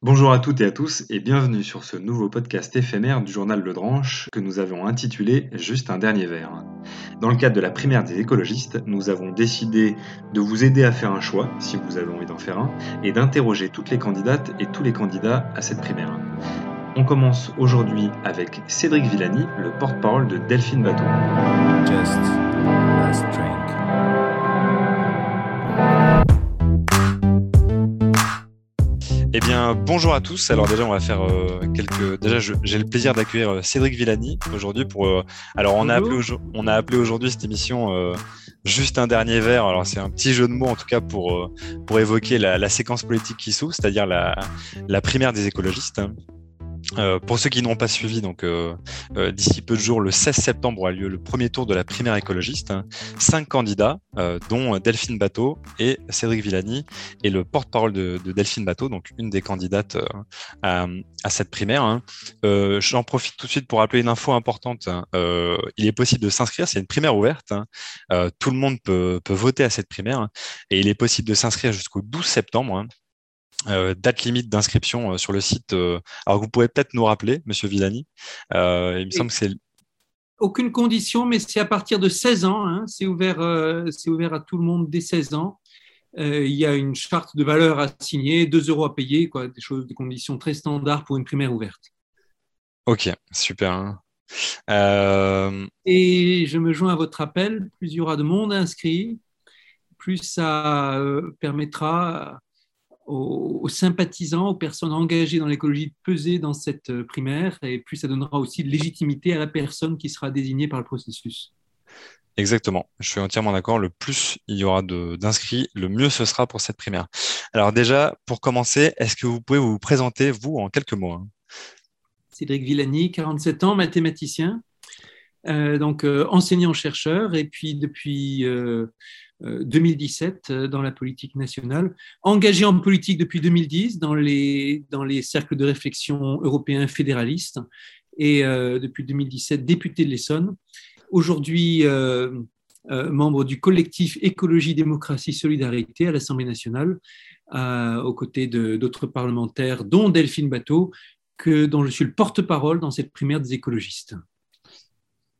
Bonjour à toutes et à tous et bienvenue sur ce nouveau podcast éphémère du journal Le Dranche que nous avons intitulé Juste un dernier verre. Dans le cadre de la primaire des écologistes, nous avons décidé de vous aider à faire un choix, si vous avez envie d'en faire un, et d'interroger toutes les candidates et tous les candidats à cette primaire. On commence aujourd'hui avec Cédric Villani, le porte-parole de Delphine Bateau. Just last Eh bien, bonjour à tous. Alors déjà, on va faire euh, quelques. Déjà, j'ai le plaisir d'accueillir euh, Cédric Villani aujourd'hui pour. Euh, alors, on a, appelé on a appelé aujourd'hui cette émission juste un dernier verre. Alors, c'est un petit jeu de mots en tout cas pour pour évoquer la, la séquence politique qui s'ouvre, c'est-à-dire la, la primaire des écologistes. Euh, pour ceux qui n'ont pas suivi, donc euh, euh, d'ici peu de jours, le 16 septembre a lieu le premier tour de la primaire écologiste. Hein. Cinq candidats, dont Delphine Bateau et Cédric Villani, et le porte-parole de, Delphine Bateau, donc une des candidates à, cette primaire. Hein. J'en profite tout de suite pour rappeler une info importante. Hein. il est possible de s'inscrire, c'est une primaire ouverte. tout le monde peut, voter à cette primaire, et il est possible de s'inscrire jusqu'au 12 septembre. Euh, date limite d'inscription euh, sur le site. Euh, alors vous pouvez peut-être nous rappeler, Monsieur Villani. il me semble que c'est aucune condition, mais c'est à partir de 16 ans. Hein. c'est ouvert, c'est ouvert à tout le monde dès 16 ans. il y a une charte de valeur à signer, 2 euros à payer, quoi, des choses, des conditions très standards pour une primaire ouverte. Ok, super. Et je me joins à votre appel. Plus il y aura de monde inscrit, plus ça permettra aux, sympathisants, aux personnes engagées dans l'écologie de peser dans cette euh, primaire, et plus ça donnera aussi de légitimité à la personne qui sera désignée par le processus. Exactement, je suis entièrement d'accord. Le plus il y aura d'inscrits, le mieux ce sera pour cette primaire. Alors déjà, pour commencer, est-ce que vous pouvez vous présenter, vous, en quelques mots hein? Cédric Villani, 47 ans, mathématicien, euh, donc euh, enseignant-chercheur, et puis depuis 2017 euh, dans la politique nationale, engagé en politique depuis 2010 dans les, dans les cercles de réflexion européens fédéralistes et depuis 2017 député de l'Essonne. Aujourd'hui, membre du collectif Écologie, Démocratie, Solidarité à l'Assemblée nationale, aux côtés d'autres parlementaires, dont Delphine Bateau, que, dont je suis le porte-parole dans cette primaire des écologistes.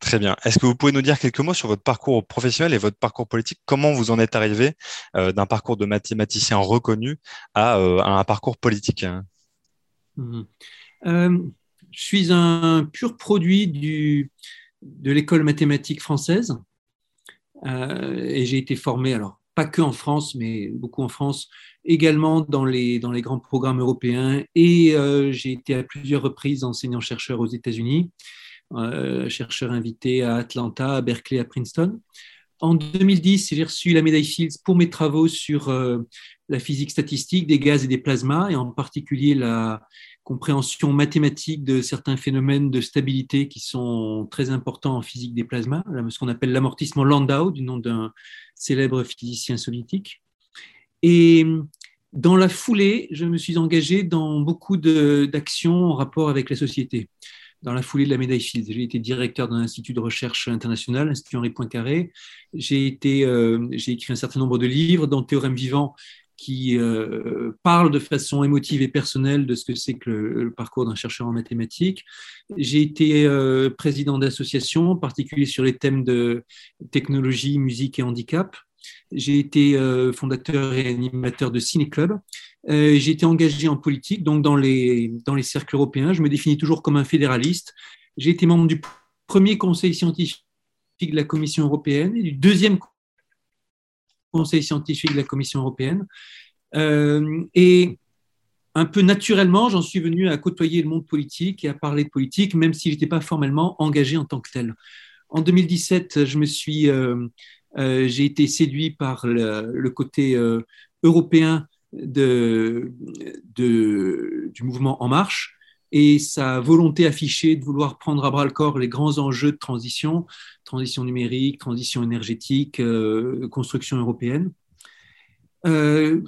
Très bien. Est-ce que vous pouvez nous dire quelques mots sur votre parcours professionnel et votre parcours politique? Comment vous en êtes arrivé euh, d'un parcours de mathématicien reconnu à, euh, un parcours politique? Mmh. euh, Je suis un pur produit du, de l'école mathématique française et j'ai été formé, alors pas que en France, mais beaucoup en France, également dans les, dans les grands programmes européens et j'ai été à plusieurs reprises enseignant-chercheur aux États-Unis. Euh, chercheur invité à Atlanta, à Berkeley, à Princeton. En 2010, j'ai reçu la médaille Fields pour mes travaux sur euh, la physique statistique des gaz et des plasmas, et en particulier la compréhension mathématique de certains phénomènes de stabilité qui sont très importants en physique des plasmas, ce qu'on appelle l'amortissement Landau, du nom d'un célèbre physicien soviétique. Et dans la foulée, je me suis engagé dans beaucoup d'actions en rapport avec la société dans la foulée de la médaille Fields. J'ai été directeur d'un institut de recherche international, l'Institut Henri Poincaré. Euh, j'ai écrit un certain nombre de livres, dont Théorème vivant, qui euh, parle de façon émotive et personnelle de ce que c'est que le, parcours d'un chercheur en mathématiques. J'ai été euh, président d'associations, en particulier sur les thèmes de technologie, musique et handicap. J'ai été fondateur et animateur de Ciné Club. Euh, j'ai été engagé en politique, donc dans les, cercles européens. Je me définis toujours comme un fédéraliste. J'ai été membre du premier conseil scientifique de la Commission européenne et du deuxième conseil scientifique de la Commission européenne. Euh, et un peu naturellement, j'en suis venu à côtoyer le monde politique et à parler de politique, même si je n'étais pas formellement engagé en tant que tel. En 2017, je suis, euh, j'ai été séduit par le côté européen du mouvement En Marche et sa volonté affichée de vouloir prendre à bras le corps les grands enjeux de transition, transition numérique, transition énergétique, euh, construction européenne. Euh,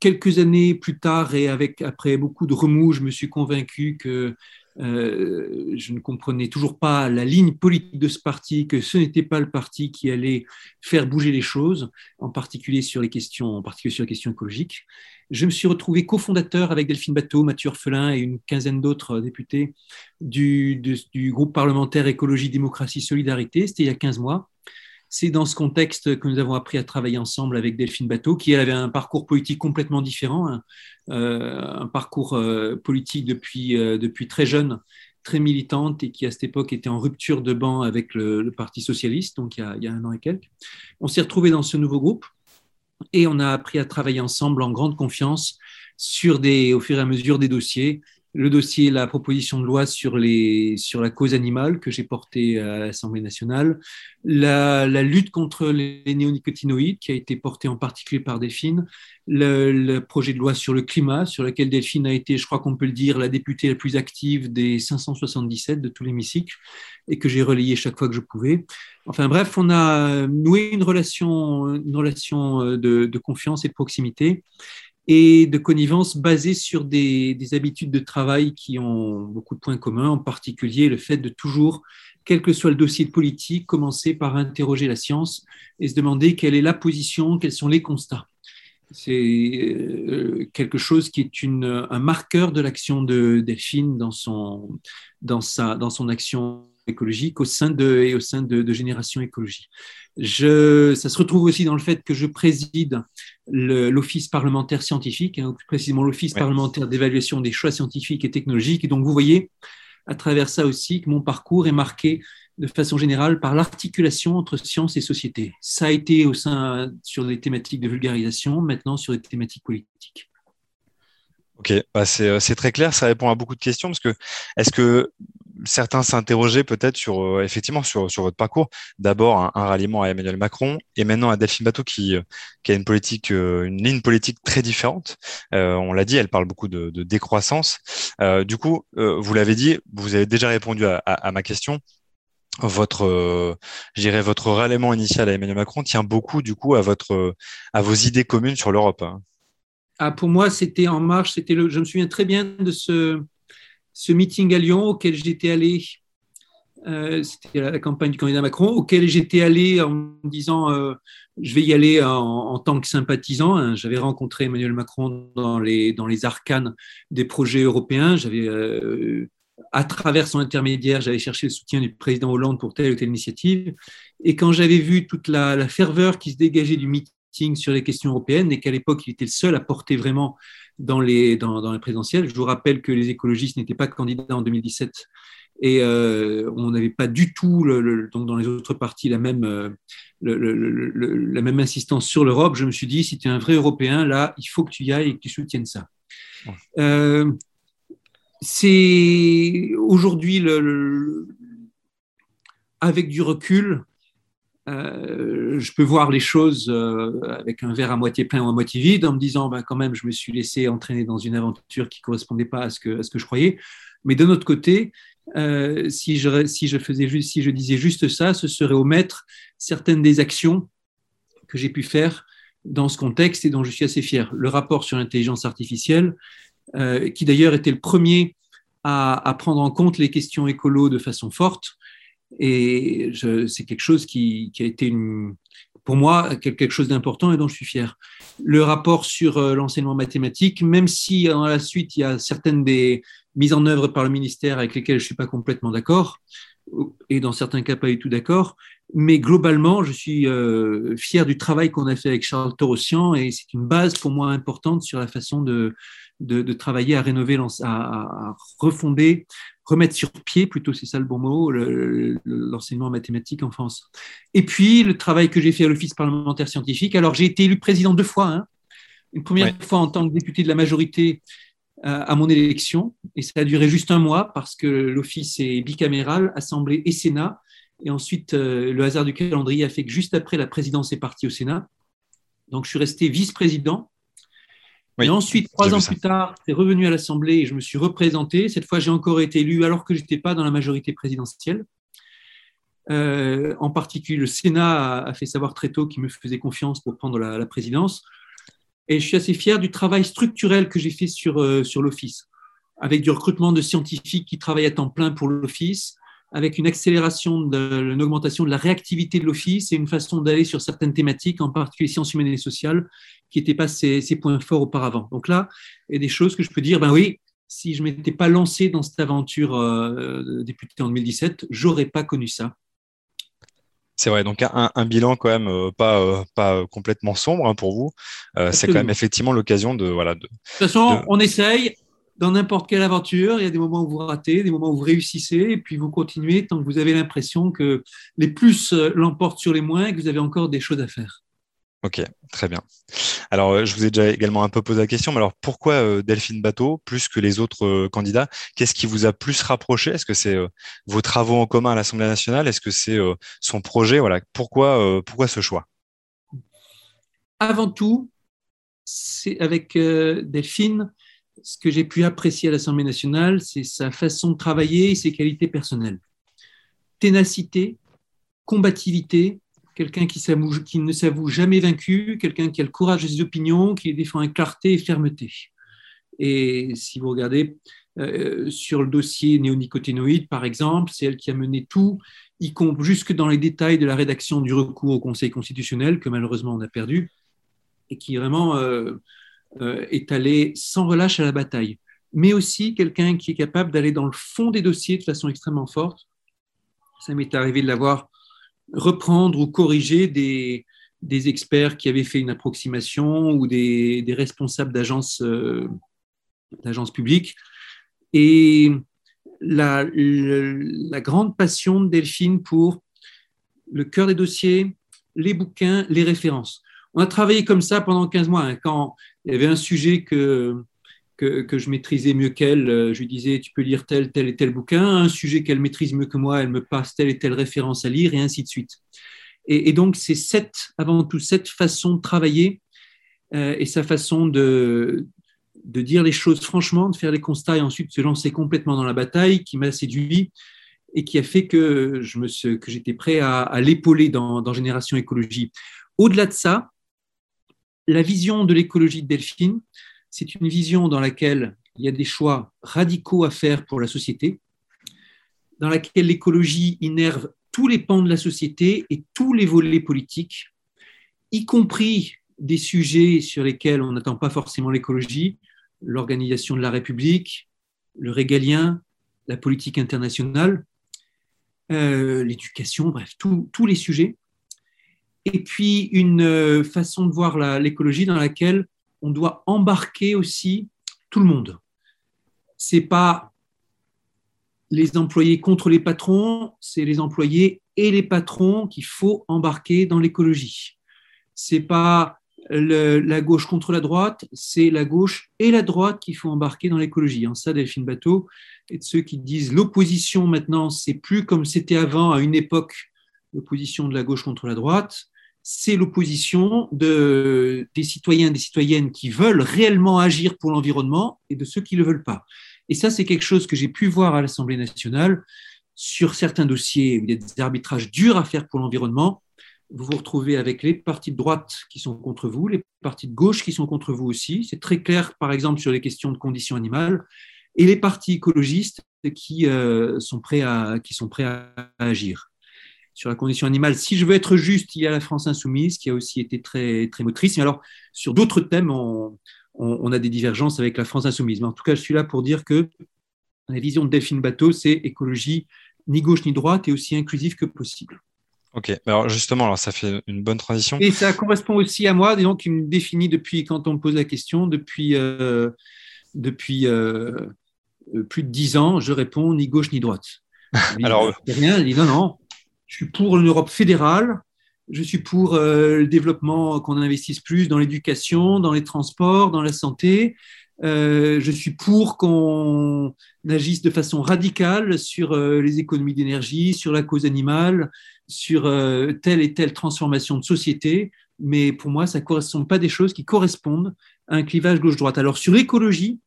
quelques années plus tard et après beaucoup de remous, je me suis convaincu que euh, je ne comprenais toujours pas la ligne politique de ce parti, que ce n'était pas le parti qui allait faire bouger les choses, en particulier sur les questions, en particulier sur les questions écologiques. Je me suis retrouvé cofondateur avec Delphine Bateau, Mathieu Orphelin et une quinzaine d'autres députés du, du groupe parlementaire Écologie, Démocratie, Solidarité. C'était il y a 15 mois. C'est dans ce contexte que nous avons appris à travailler ensemble avec Delphine Bateau, qui avait un parcours politique complètement différent, hein. euh, un parcours euh, politique depuis, euh, depuis très jeune, très militante et qui à cette époque était en rupture de banc avec le, Parti socialiste, donc il y, a, il y, a, un an et quelques. On s'est retrouvés dans ce nouveau groupe et on a appris à travailler ensemble en grande confiance sur des, au fur et à mesure des dossiers le dossier, la proposition de loi sur, la cause animale que j'ai portée à l'Assemblée nationale, la, lutte contre les néonicotinoïdes qui a été portée en particulier par Delphine, le, projet de loi sur le climat sur lequel Delphine a été, je crois qu'on peut le dire, la députée la plus active des 577 de tout l'hémicycle et que j'ai relayé chaque fois que je pouvais. Enfin bref, on a noué une relation, de, de confiance et de proximité et de connivence basée sur des, habitudes de travail qui ont beaucoup de points communs, en particulier le fait de toujours, quel que soit le dossier politique, commencer par interroger la science et se demander quelle est la position, quels sont les constats. C'est euh, quelque chose qui est un marqueur de l'action de Delphine dans son, action écologique au sein de, et au sein de, Génération Écologie. Ça se retrouve aussi dans le fait que je préside l'Office parlementaire scientifique, hein, plus précisément l'Office parlementaire d'évaluation des choix scientifiques et technologiques. Et donc, vous voyez à travers ça aussi que mon parcours est marqué de façon générale par l'articulation entre science et société. Ça a été au sein sur des thématiques de vulgarisation, maintenant sur des thématiques politiques. Ok, bah c'est très clair, ça répond à beaucoup de questions parce que est-ce que certains s'interrogeaient peut-être sur euh, effectivement sur, sur, votre parcours. D'abord un, ralliement à Emmanuel Macron et maintenant à Delphine Bateau qui, euh, qui a une politique, euh, une ligne politique très différente. on l'a dit, elle parle beaucoup de, décroissance. du coup, vous l'avez dit, vous avez déjà répondu à, ma question. Votre, votre ralliement initial à Emmanuel Macron tient beaucoup du coup à votre, à vos idées communes sur l'Europe. Hein. Ah, pour moi, c'était en marche. C'était le. Je me souviens très bien de ce ce meeting à Lyon auquel j'étais allé, euh, c'était la campagne du candidat Macron, auquel j'étais allé en me disant euh, je vais y aller en, tant que sympathisant. Hein. J'avais rencontré Emmanuel Macron dans les, dans les arcanes des projets européens. J'avais, euh, à travers son intermédiaire, j'avais cherché le soutien du président Hollande pour telle ou telle initiative. Et quand j'avais vu toute la, la ferveur qui se dégageait du meeting sur les questions européennes et qu'à l'époque, il était le seul à porter vraiment dans les, dans, dans les présidentielles. Je vous rappelle que les écologistes n'étaient pas candidats en 2017 et euh, on n'avait pas du tout, le, donc dans les autres partis, la même, euh, la même insistance sur l'Europe. Je me suis dit, si tu es un vrai Européen, là, il faut que tu y ailles et que tu soutiennes ça. Euh, c'est aujourd'hui, avec du recul, euh, je peux voir les choses euh, avec un verre à moitié plein ou à moitié vide en me disant ben, quand même je me suis laissé entraîner dans une aventure qui ne correspondait pas à ce, que, je croyais. Mais d'un autre côté, euh, si, je, si, je faisais juste, si je disais juste ça, ce serait omettre certaines des actions que j'ai pu faire dans ce contexte et dont je suis assez fier. Le rapport sur l'intelligence artificielle, qui d'ailleurs était le premier à, à, prendre en compte les questions écolo de façon forte, et c'est quelque chose qui, a été pour moi quelque chose d'important et dont je suis fier. Le rapport sur euh, l'enseignement mathématique, même si dans la suite il y a certaines des mises en œuvre par le ministère avec lesquelles je ne suis pas complètement d'accord, et dans certains cas pas du tout d'accord, mais globalement je suis euh, fier du travail qu'on a fait avec Charles Torossian et c'est une base pour moi importante sur la façon de, de, travailler à rénover, à, refonder, remettre sur pied, plutôt c'est ça le bon mot, l'enseignement mathématique en France. Et puis le travail que j'ai fait à l'Office parlementaire scientifique. Alors j'ai été élu président deux fois, hein. une première fois en tant que député de la majorité euh, à mon élection, et ça a duré juste un mois parce que l'Office est bicaméral, Assemblée et Sénat. Et ensuite, euh, le hasard du calendrier a fait que juste après, la présidence est partie au Sénat. Donc, je suis resté vice-président et ensuite, trois ans plus tard, c'est revenu à l'Assemblée et je me suis représenté. Cette fois, j'ai encore été élu alors que je n'étais pas dans la majorité présidentielle. Euh, en particulier, le Sénat a, fait savoir très tôt qu'il me faisait confiance pour prendre la, présidence. Et je suis assez fier du travail structurel que j'ai fait sur, sur l'Office, avec du recrutement de scientifiques qui travaillent à temps plein pour l'Office, avec une accélération, de, une augmentation de la réactivité de l'Office et une façon d'aller sur certaines thématiques, en particulier sciences humaines et sociales, qui n'étaient pas ses, points forts auparavant. Donc là, il y a des choses que je peux dire, ben oui, si je ne m'étais pas lancé dans cette aventure euh, députée en 2017, j'aurais pas connu ça. C'est vrai, donc un, bilan quand même euh, pas, euh, pas complètement sombre hein, pour vous. c'est quand même effectivement l'occasion de, voilà, de. De toute façon, on essaye, dans n'importe quelle aventure, il y a des moments où vous ratez, des moments où vous réussissez, et puis vous continuez tant que vous avez l'impression que les plus euh, l'emportent sur les moins et que vous avez encore des choses à faire. Ok, très bien. Alors, euh, je vous ai déjà également un peu posé la question, mais alors pourquoi euh, Delphine Bateau plus que les autres candidats? Qu'est-ce qui vous a plus rapproché? Est-ce que c'est vos travaux en commun à l'Assemblée nationale? Est-ce que c'est son projet? Voilà, pourquoi, pourquoi ce choix? Avant tout, c'est avec Delphine, ce que j'ai pu apprécier à l'Assemblée nationale, c'est sa façon de travailler et ses qualités personnelles. Ténacité, combativité, quelqu'un qui, ne s'avoue jamais vaincu, quelqu'un qui a le courage de ses opinions, qui les défend avec clarté et fermeté. Et si vous regardez euh, sur le dossier néonicotinoïdes, par exemple, c'est elle qui a mené tout, y compris jusque dans les détails de la rédaction du recours au Conseil constitutionnel, que malheureusement on a perdu, et qui vraiment euh, est allé sans relâche à la bataille, mais aussi quelqu'un qui est capable d'aller dans le fond des dossiers de façon extrêmement forte. Ça m'est arrivé de l'avoir reprendre ou corriger des, experts qui avaient fait une approximation ou des, responsables d'agences euh, publiques. Et la, la, grande passion de Delphine pour le cœur des dossiers, les bouquins, les références. On a travaillé comme ça pendant 15 mois. Hein. Quand il y avait un sujet que, que, je maîtrisais mieux qu'elle. Euh, je lui disais, tu peux lire tel, tel et tel bouquin. Un sujet qu'elle maîtrise mieux que moi, elle me passe telle et telle référence à lire, et ainsi de suite. Et, donc, c'est cette, avant tout cette façon de travailler euh, et sa façon de, de dire les choses franchement, de faire les constats et ensuite se lancer complètement dans la bataille qui m'a séduit et qui a fait que, j'étais prêt à, l'épauler dans, dans Génération Écologie. Au-delà de ça, la vision de l'écologie de Delphine, c'est une vision dans laquelle il y a des choix radicaux à faire pour la société, dans laquelle l'écologie innerve tous les pans de la société et tous les volets politiques, y compris des sujets sur lesquels on n'attend pas forcément l'écologie, l'organisation de la République, le régalien, la politique internationale, euh, l'éducation, bref, tous les sujets et puis une euh, façon de voir l'écologie dans laquelle on doit embarquer aussi tout le monde. C'est pas les employés contre les patrons, c'est les employés et les patrons qu'il faut embarquer dans l'écologie. C'est pas la gauche contre la droite, c'est la gauche et la droite qu'il faut embarquer dans l'écologie. En ça, Delphine Bateau et de ceux qui disent l'opposition maintenant, c'est plus comme c'était avant à une époque, l'opposition de la gauche contre la droite c'est l'opposition de, des citoyens et des citoyennes qui veulent réellement agir pour l'environnement et de ceux qui ne le veulent pas. Et ça, c'est quelque chose que j'ai pu voir à l'Assemblée nationale sur certains dossiers où il y a des arbitrages durs à faire pour l'environnement. Vous vous retrouvez avec les partis de droite qui sont contre vous, les partis de gauche qui sont contre vous aussi. C'est très clair, par exemple, sur les questions de conditions animales, et les partis écologistes qui, euh, sont, prêts à, qui sont prêts à agir sur la condition animale. Si je veux être juste, il y a la France insoumise qui a aussi été très, très motrice. Mais alors, sur d'autres thèmes, on, a des divergences avec la France insoumise. Mais en tout cas, je suis là pour dire que la vision de Delphine Bateau, c'est écologie ni gauche ni droite et aussi inclusive que possible. Ok, alors justement, alors ça fait une bonne transition. Et ça correspond aussi à moi, disons, qui me définit depuis, quand on me pose la question, depuis, euh, depuis euh, plus de dix ans, je réponds ni gauche ni droite. alors, rien, je dis non, non, je suis pour une Europe fédérale. Je suis pour euh, le développement, qu'on investisse plus dans l'éducation, dans les transports, dans la santé. Euh, je suis pour qu'on agisse de façon radicale sur euh, les économies d'énergie, sur la cause animale, sur telle et telle transformation de société. Mais pour moi, ça ne correspond pas des choses qui correspondent à un clivage gauche-droite. Alors sur l'écologie,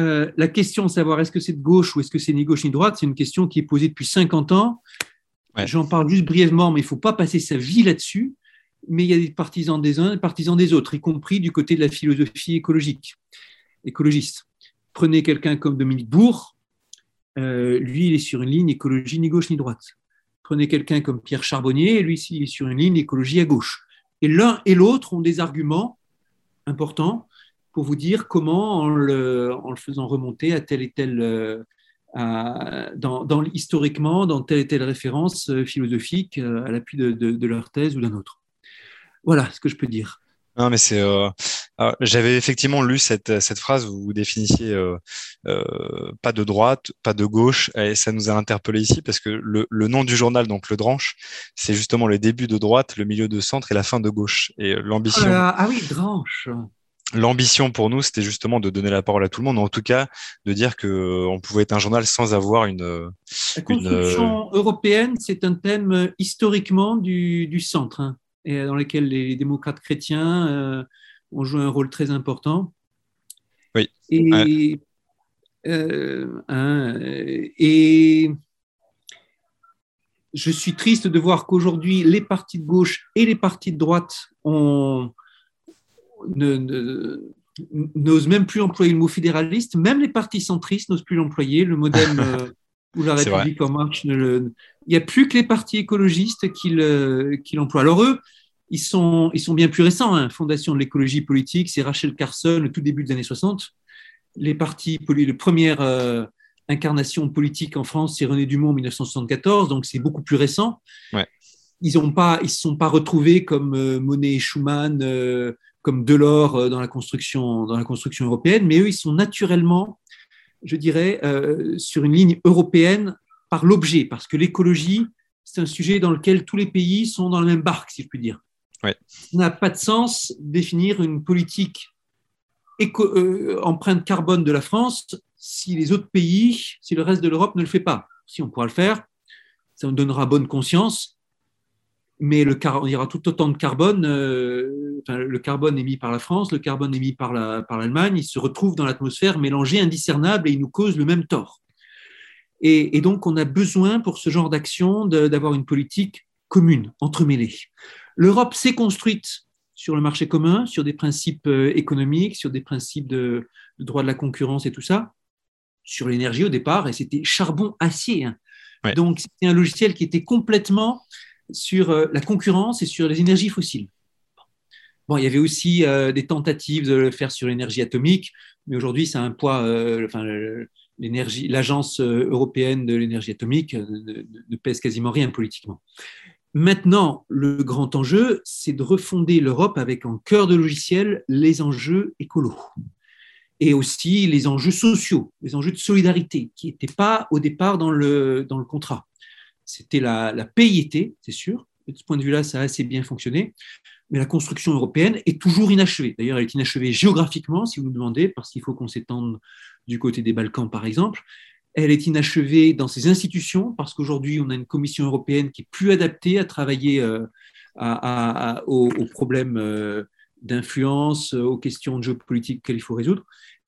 la question de savoir est-ce que c'est de gauche ou est-ce que c'est ni gauche ni droite, c'est une question qui est posée depuis 50 ans. J'en parle juste brièvement, mais il ne faut pas passer sa vie là-dessus. mais il y a des partisans des uns et des partisans des autres, y compris du côté de la philosophie écologique, écologiste. Prenez quelqu'un comme Dominique Bourg, euh, lui, il est sur une ligne écologie ni gauche ni droite. Prenez quelqu'un comme Pierre Charbonnier, lui, il est sur une ligne écologie à gauche. Et l'un et l'autre ont des arguments importants pour vous dire comment, en le, faisant remonter à tel et tel, euh, dans, historiquement, dans telle et telle référence euh, philosophique, à l'appui de, leur thèse ou d'un autre. Voilà ce que je peux dire. Non, mais c'est. Euh, j'avais effectivement lu cette, cette, phrase où vous définissiez euh, euh, pas de droite, pas de gauche, et ça nous a interpellé ici parce que le, le, nom du journal, donc le Dranche, c'est justement le début de droite, le milieu de centre et la fin de gauche. Et l'ambition. Oh ah oui, Dranche. L'ambition pour nous, c'était justement de donner la parole à tout le monde, en tout cas de dire que on pouvait être un journal sans avoir une. La construction européenne, c'est un thème historiquement du, du centre. Hein et dans lesquels les démocrates chrétiens euh, ont joué un rôle très important. Oui. Et, euh, hein, et je suis triste de voir qu'aujourd'hui, les partis de gauche et les partis de droite ont, n'osent même plus employer le mot fédéraliste, même les partis centristes n'osent plus l'employer. Le modèle euh, où la République en marche ne le, il n'y a plus que les partis écologistes qui l'emploient. Alors eux, ils sont, ils sont bien plus récents. Hein. Fondation de l'écologie politique, c'est Rachel Carson, le tout début des années 60. Les partis, la première euh, incarnation politique en France, c'est René Dumont en 1974, donc c'est beaucoup plus récent. Ils ne se sont pas retrouvés comme euh, Monet et Schuman, euh, comme Delors dans, la construction, dans la construction européenne, mais eux, ils sont naturellement, je dirais, sur une ligne européenne par l'objet, parce que l'écologie, c'est un sujet dans lequel tous les pays sont dans la même barque, si je puis dire. Ouais. Ça n'a pas de sens définir une politique euh, empreinte carbone de la France si les autres pays, si le reste de l'Europe ne le fait pas. Si on pourra le faire, ça nous donnera bonne conscience, mais le il y aura tout autant de carbone, euh, le carbone émis par la France, le carbone émis par l'Allemagne, il se retrouve dans l'atmosphère mélangé, indiscernable, et il nous cause le même tort. Et, et donc, on a besoin pour ce genre d'action d'avoir une politique commune, entremêlée. L'Europe s'est construite sur le marché commun, sur des principes euh, économiques, sur des principes de, droit de la concurrence et tout ça, sur l'énergie au départ, et c'était charbon-acier. Hein. Donc, c'était un logiciel qui était complètement sur euh, la concurrence et sur les énergies fossiles. Bon, il y avait aussi euh, des tentatives de le faire sur l'énergie atomique, mais aujourd'hui, a un poids. enfin, l'agence européenne de l'énergie atomique ne, pèse quasiment rien politiquement. Maintenant, le grand enjeu, c'est de refonder l'Europe avec en cœur de logiciel les enjeux écolos et aussi les enjeux sociaux, les enjeux de solidarité qui n'étaient pas au départ dans le, dans le contrat. C'était la, la c'est sûr. De ce point de vue-là, ça a assez bien fonctionné. Mais la construction européenne est toujours inachevée. D'ailleurs, elle est inachevée géographiquement, si vous me demandez, parce qu'il faut qu'on s'étende du côté des Balkans, par exemple elle est inachevée dans ses institutions parce qu'aujourd'hui, on a une Commission européenne qui est plus adaptée à travailler euh, aux, problèmes euh, d'influence, aux questions de géopolitique qu'il faut résoudre,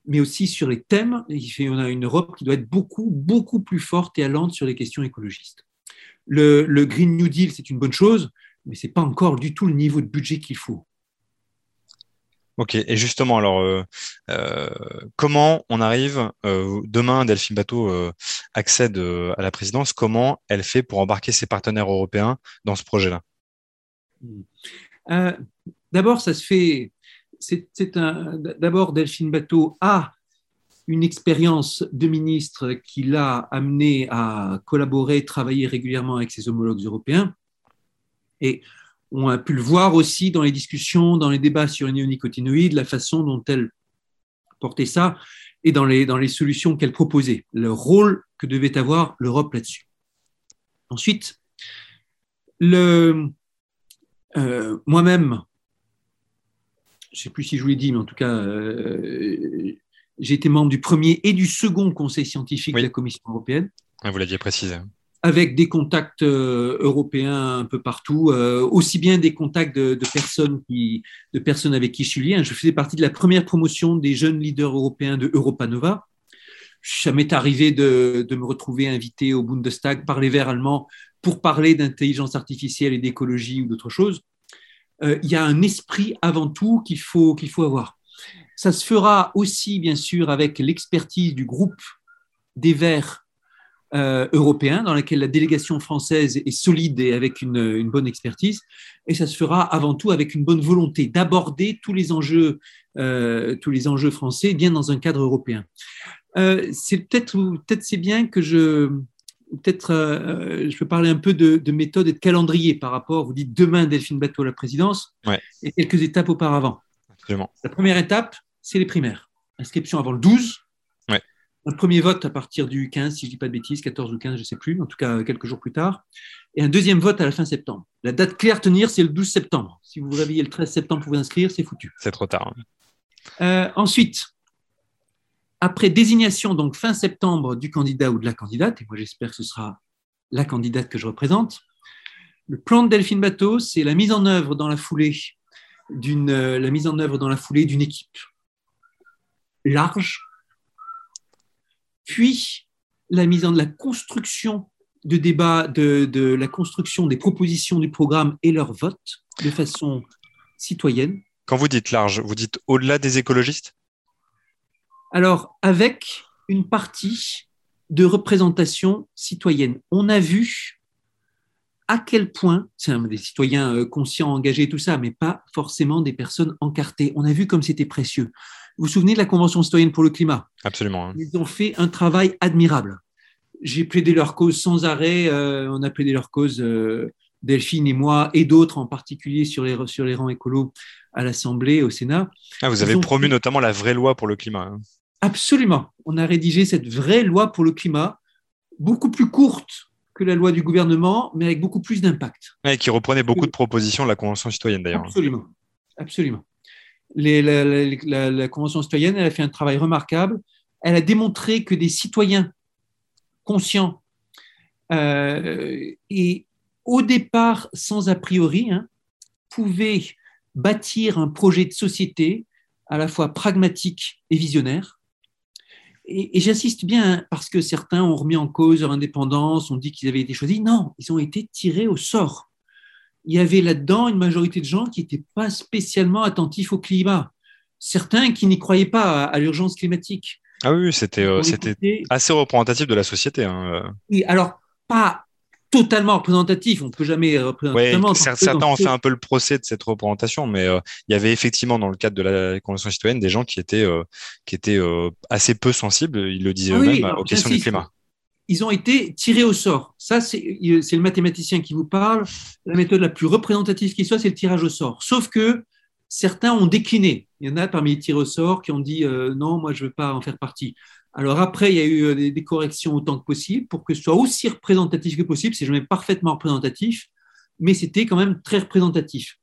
mais aussi sur les thèmes. On a une Europe qui doit être beaucoup, beaucoup plus forte et allante sur les questions écologistes. Le, le Green New Deal, c'est une bonne chose, mais ce n'est pas encore du tout le niveau de budget qu'il faut. Ok, et justement, alors, euh, euh, comment on arrive, euh, demain, Delphine Bateau accède à la présidence, comment elle fait pour embarquer ses partenaires européens dans ce projet-là? D'abord, ça se fait, c'est d'abord, Delphine Bateau a une expérience de ministre qui l'a amené à collaborer, travailler régulièrement avec ses homologues européens. Et on a pu le voir aussi dans les discussions, dans les débats sur les néonicotinoïdes, la façon dont elle portait ça et dans les, solutions qu'elle proposait, le rôle que devait avoir l'Europe là-dessus. Ensuite, euh, moi-même, je ne sais plus si je vous l'ai dit, mais en tout cas, euh, j'ai été membre du premier et du second conseil scientifique de la Commission européenne. Ah, vous l'aviez précisé avec des contacts euh, européens un peu partout, euh, aussi bien des contacts de, personnes qui, de personnes avec qui je suis lié. Hein. Je faisais partie de la première promotion des jeunes leaders européens de Europa Nova. Ça m'est arrivé de, me retrouver invité au Bundestag par les Verts allemands pour parler d'intelligence artificielle et d'écologie ou d'autres choses. il y a un esprit avant tout qu'il faut, qu'il faut avoir. Ça se fera aussi, bien sûr, avec l'expertise du groupe des Verts euh, européens, dans lequel la délégation française est solide et avec une, bonne expertise. Et ça se fera avant tout avec une bonne volonté d'aborder tous les enjeux, euh, tous les enjeux français bien dans un cadre européen. Euh, c'est peut-être, peut-être c'est bien que je, peut-être, je peux parler un peu de, méthode et de calendrier par rapport. Vous dites demain Delphine Bateau à la présidence et quelques étapes auparavant. La première étape, c'est les primaires. Inscription avant le 12. Un premier vote à partir du 15, si je ne dis pas de bêtises, 14 ou 15, je ne sais plus, en tout cas quelques jours plus tard. Et un deuxième vote à la fin septembre. La date claire à tenir, c'est le 12 septembre. Si vous vous réveillez le 13 septembre pour vous inscrire, c'est foutu. C'est trop tard. Hein. Euh, ensuite, après désignation, donc fin septembre, du candidat ou de la candidate, et moi j'espère que ce sera la candidate que je représente, le plan de Delphine Bateau, c'est la mise en œuvre dans la foulée d'une euh, la mise en œuvre dans la foulée d'une équipe large, puis la mise en la construction de débat, de, de, la construction des propositions du programme et leur vote de façon citoyenne. Quand vous dites large, vous dites au-delà des écologistes? Alors, avec une partie de représentation citoyenne. On a vu à quel point, c'est des citoyens euh, conscients, engagés, tout ça, mais pas forcément des personnes encartées. On a vu comme c'était précieux. Vous vous souvenez de la Convention citoyenne pour le climat? Absolument. Hein. Ils ont fait un travail admirable. J'ai plaidé leur cause sans arrêt. Euh, on a plaidé leur cause, euh, Delphine et moi, et d'autres en particulier sur les, sur les rangs écolos à l'Assemblée, au Sénat. Ah, vous avez promu notamment la vraie loi pour le climat. Hein. Absolument. On a rédigé cette vraie loi pour le climat, beaucoup plus courte que la loi du gouvernement, mais avec beaucoup plus d'impact. Et qui reprenait beaucoup de propositions de la Convention citoyenne d'ailleurs. Absolument. Absolument la, Convention citoyenne, elle a fait un travail remarquable. Elle a démontré que des citoyens conscients euh, et au départ sans a priori hein, pouvaient bâtir un projet de société à la fois pragmatique et visionnaire. Et, et j'insiste bien parce que certains ont remis en cause leur indépendance, ont dit qu'ils avaient été choisis. Non, ils ont été tirés au sort il y avait là-dedans une majorité de gens qui n'étaient pas spécialement attentifs au climat. Certains qui n'y croyaient pas à, l'urgence climatique. Ah oui, c'était euh, assez représentatif de la société. Hein, euh. Oui, alors pas totalement représentatif, on ne peut jamais représenter. certains ont fait un peu le procès de cette représentation, mais euh, il y avait effectivement dans le cadre de la Convention citoyenne des gens qui étaient, qui étaient assez peu sensibles, ils le disaient ah eux-mêmes, aux questions du climat ils ont été tirés au sort. Ça, c'est le mathématicien qui vous parle. La méthode la plus représentative qui soit, c'est le tirage au sort. Sauf que certains ont décliné. Il y en a parmi les tirés au sort qui ont dit euh, non, moi, je ne veux pas en faire partie. Alors après, il y a eu euh, des, corrections autant que possible pour que ce soit aussi représentatif que possible. C'est jamais parfaitement représentatif, mais c'était quand même très représentatif.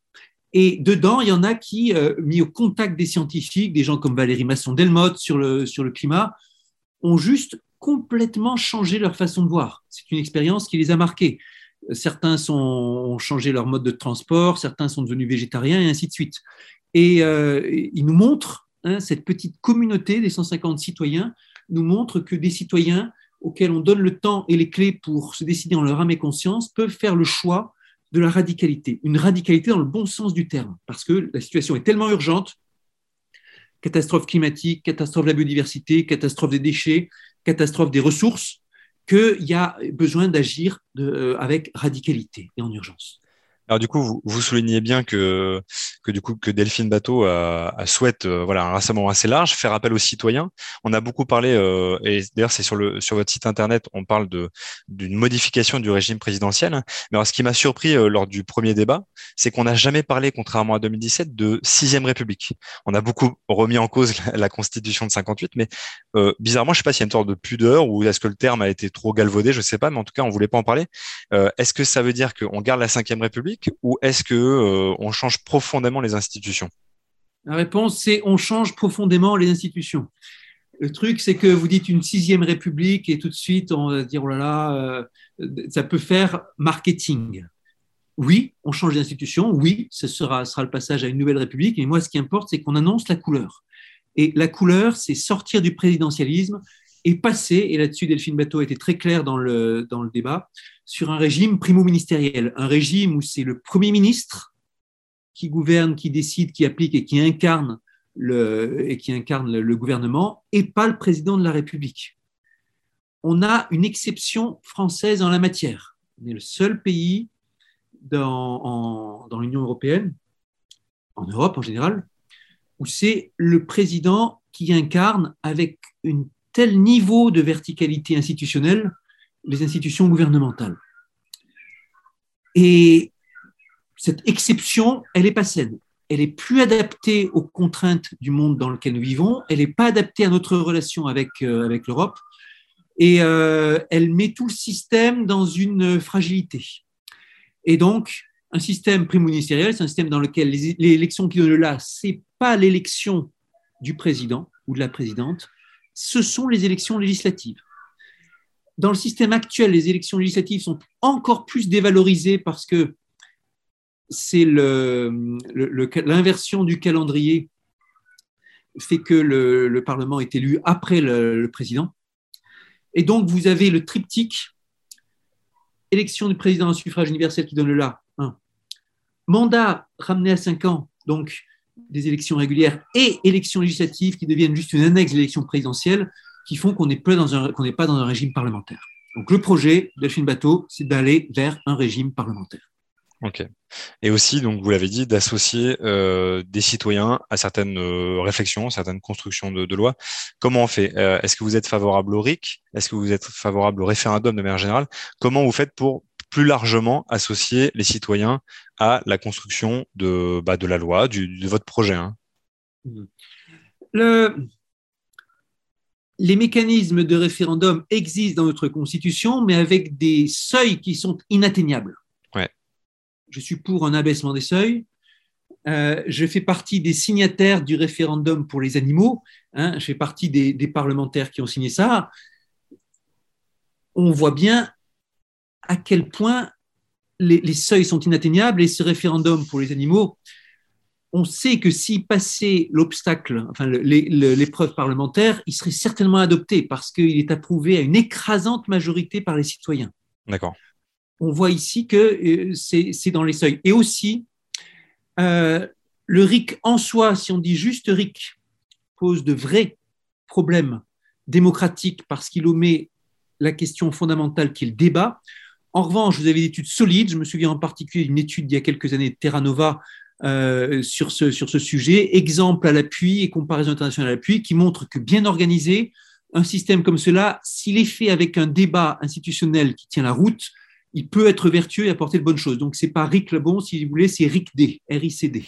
Et dedans, il y en a qui, euh, mis au contact des scientifiques, des gens comme Valérie Masson-Delmotte sur le, sur le climat, ont juste complètement changé leur façon de voir. C'est une expérience qui les a marqués. Certains ont changé leur mode de transport, certains sont devenus végétariens et ainsi de suite. Et euh, ils nous montrent, hein, cette petite communauté des 150 citoyens nous montre que des citoyens auxquels on donne le temps et les clés pour se décider en leur âme et conscience peuvent faire le choix de la radicalité. Une radicalité dans le bon sens du terme, parce que la situation est tellement urgente, catastrophe climatique, catastrophe de la biodiversité, catastrophe des déchets, catastrophe des ressources, qu'il y a besoin d'agir euh, avec radicalité et en urgence. Alors du coup, vous, vous, soulignez bien que, que du coup que Delphine Bateau a, a souhaite euh, voilà un rassemblement assez large, faire appel aux citoyens. On a beaucoup parlé euh, et d'ailleurs c'est sur le sur votre site internet, on parle de d'une modification du régime présidentiel. Mais alors ce qui m'a surpris euh, lors du premier débat, c'est qu'on n'a jamais parlé, contrairement à 2017, de sixième République. On a beaucoup remis en cause la, Constitution de 58, mais euh, bizarrement, je sais pas s'il y a une sorte de pudeur ou est-ce que le terme a été trop galvaudé, je sais pas, mais en tout cas on voulait pas en parler. est-ce que ça veut dire qu'on garde la cinquième République ou est-ce que euh, on change profondément les institutions? La réponse c'est on change profondément les institutions. Le truc, c'est que vous dites une sixième république et tout de suite, on va dire, oh là là, euh, ça peut faire marketing. Oui, on change d'institution. Oui, ce sera, sera le passage à une nouvelle république. Mais moi, ce qui importe, c'est qu'on annonce la couleur. Et la couleur, c'est sortir du présidentialisme et passer, et là-dessus, Delphine Bateau été très clair dans le, dans le débat, sur un régime primo-ministériel, un régime où c'est le Premier ministre qui gouverne, qui décide, qui applique et qui incarne le, et qui incarne le, gouvernement, et pas le président de la République. On a une exception française en la matière. On est le seul pays dans, dans l'Union européenne, en Europe en général, où c'est le président qui incarne avec un tel niveau de verticalité institutionnelle les institutions gouvernementales. Et cette exception, elle n'est pas saine. Elle est plus adaptée aux contraintes du monde dans lequel nous vivons. Elle n'est pas adaptée à notre relation avec, euh, avec l'Europe. Et euh, elle met tout le système dans une fragilité. Et donc, un système préministériel, c'est un système dans lequel l'élection qui donne là, ce n'est pas l'élection du président ou de la présidente, ce sont les élections législatives. Dans le système actuel, les élections législatives sont encore plus dévalorisées parce que c'est l'inversion du calendrier fait que le, Parlement est élu après le, président. Et donc, vous avez le triptyque élection du président à suffrage universel qui donne le là. Mandat ramené à 5 ans, donc des élections régulières, et élections législatives qui deviennent juste une annexe de l'élection présidentielle, qui font qu'on n'est pas, dans un, pas dans un régime parlementaire. Donc le projet Delphine Bateau, c'est d'aller vers un régime parlementaire. Ok. Et aussi, donc vous l'avez dit, d'associer euh, des citoyens à certaines euh, réflexions, certaines constructions de, lois. Comment on fait? Euh, Est-ce que vous êtes favorable au RIC? Est-ce que vous êtes favorable au référendum de manière générale? Comment vous faites pour plus largement associer les citoyens à la construction de, bah, de la loi, de votre projet hein Le, les mécanismes de référendum existent dans notre Constitution, mais avec des seuils qui sont inatteignables. Ouais. Je suis pour un abaissement des seuils. Euh, je fais partie des signataires du référendum pour les animaux. Hein. je fais partie des, parlementaires qui ont signé ça. On voit bien à quel point les, les seuils sont inatteignables et ce référendum pour les animaux, on sait que s'il passait l'obstacle, enfin l'épreuve parlementaire, il serait certainement adopté parce qu'il est approuvé à une écrasante majorité par les citoyens. D'accord. On voit ici que euh, c'est dans les seuils. Et aussi, euh, le RIC en soi, si on dit juste RIC, pose de vrais problèmes démocratiques parce qu'il omet la question fondamentale qui est le débat. En revanche, vous avez des études solides. Je me souviens en particulier d'une étude d'il y a quelques années de Terra Nova euh, sur, ce, sur ce sujet, exemple à l'appui et comparaison internationale à l'appui, qui montre que bien organisé, un système comme cela, s'il est fait avec un débat institutionnel qui tient la route, il peut être vertueux et apporter de bonnes choses. Donc, c'est pas RIC le bon, si vous voulez, c'est RICD, R-I-C-D,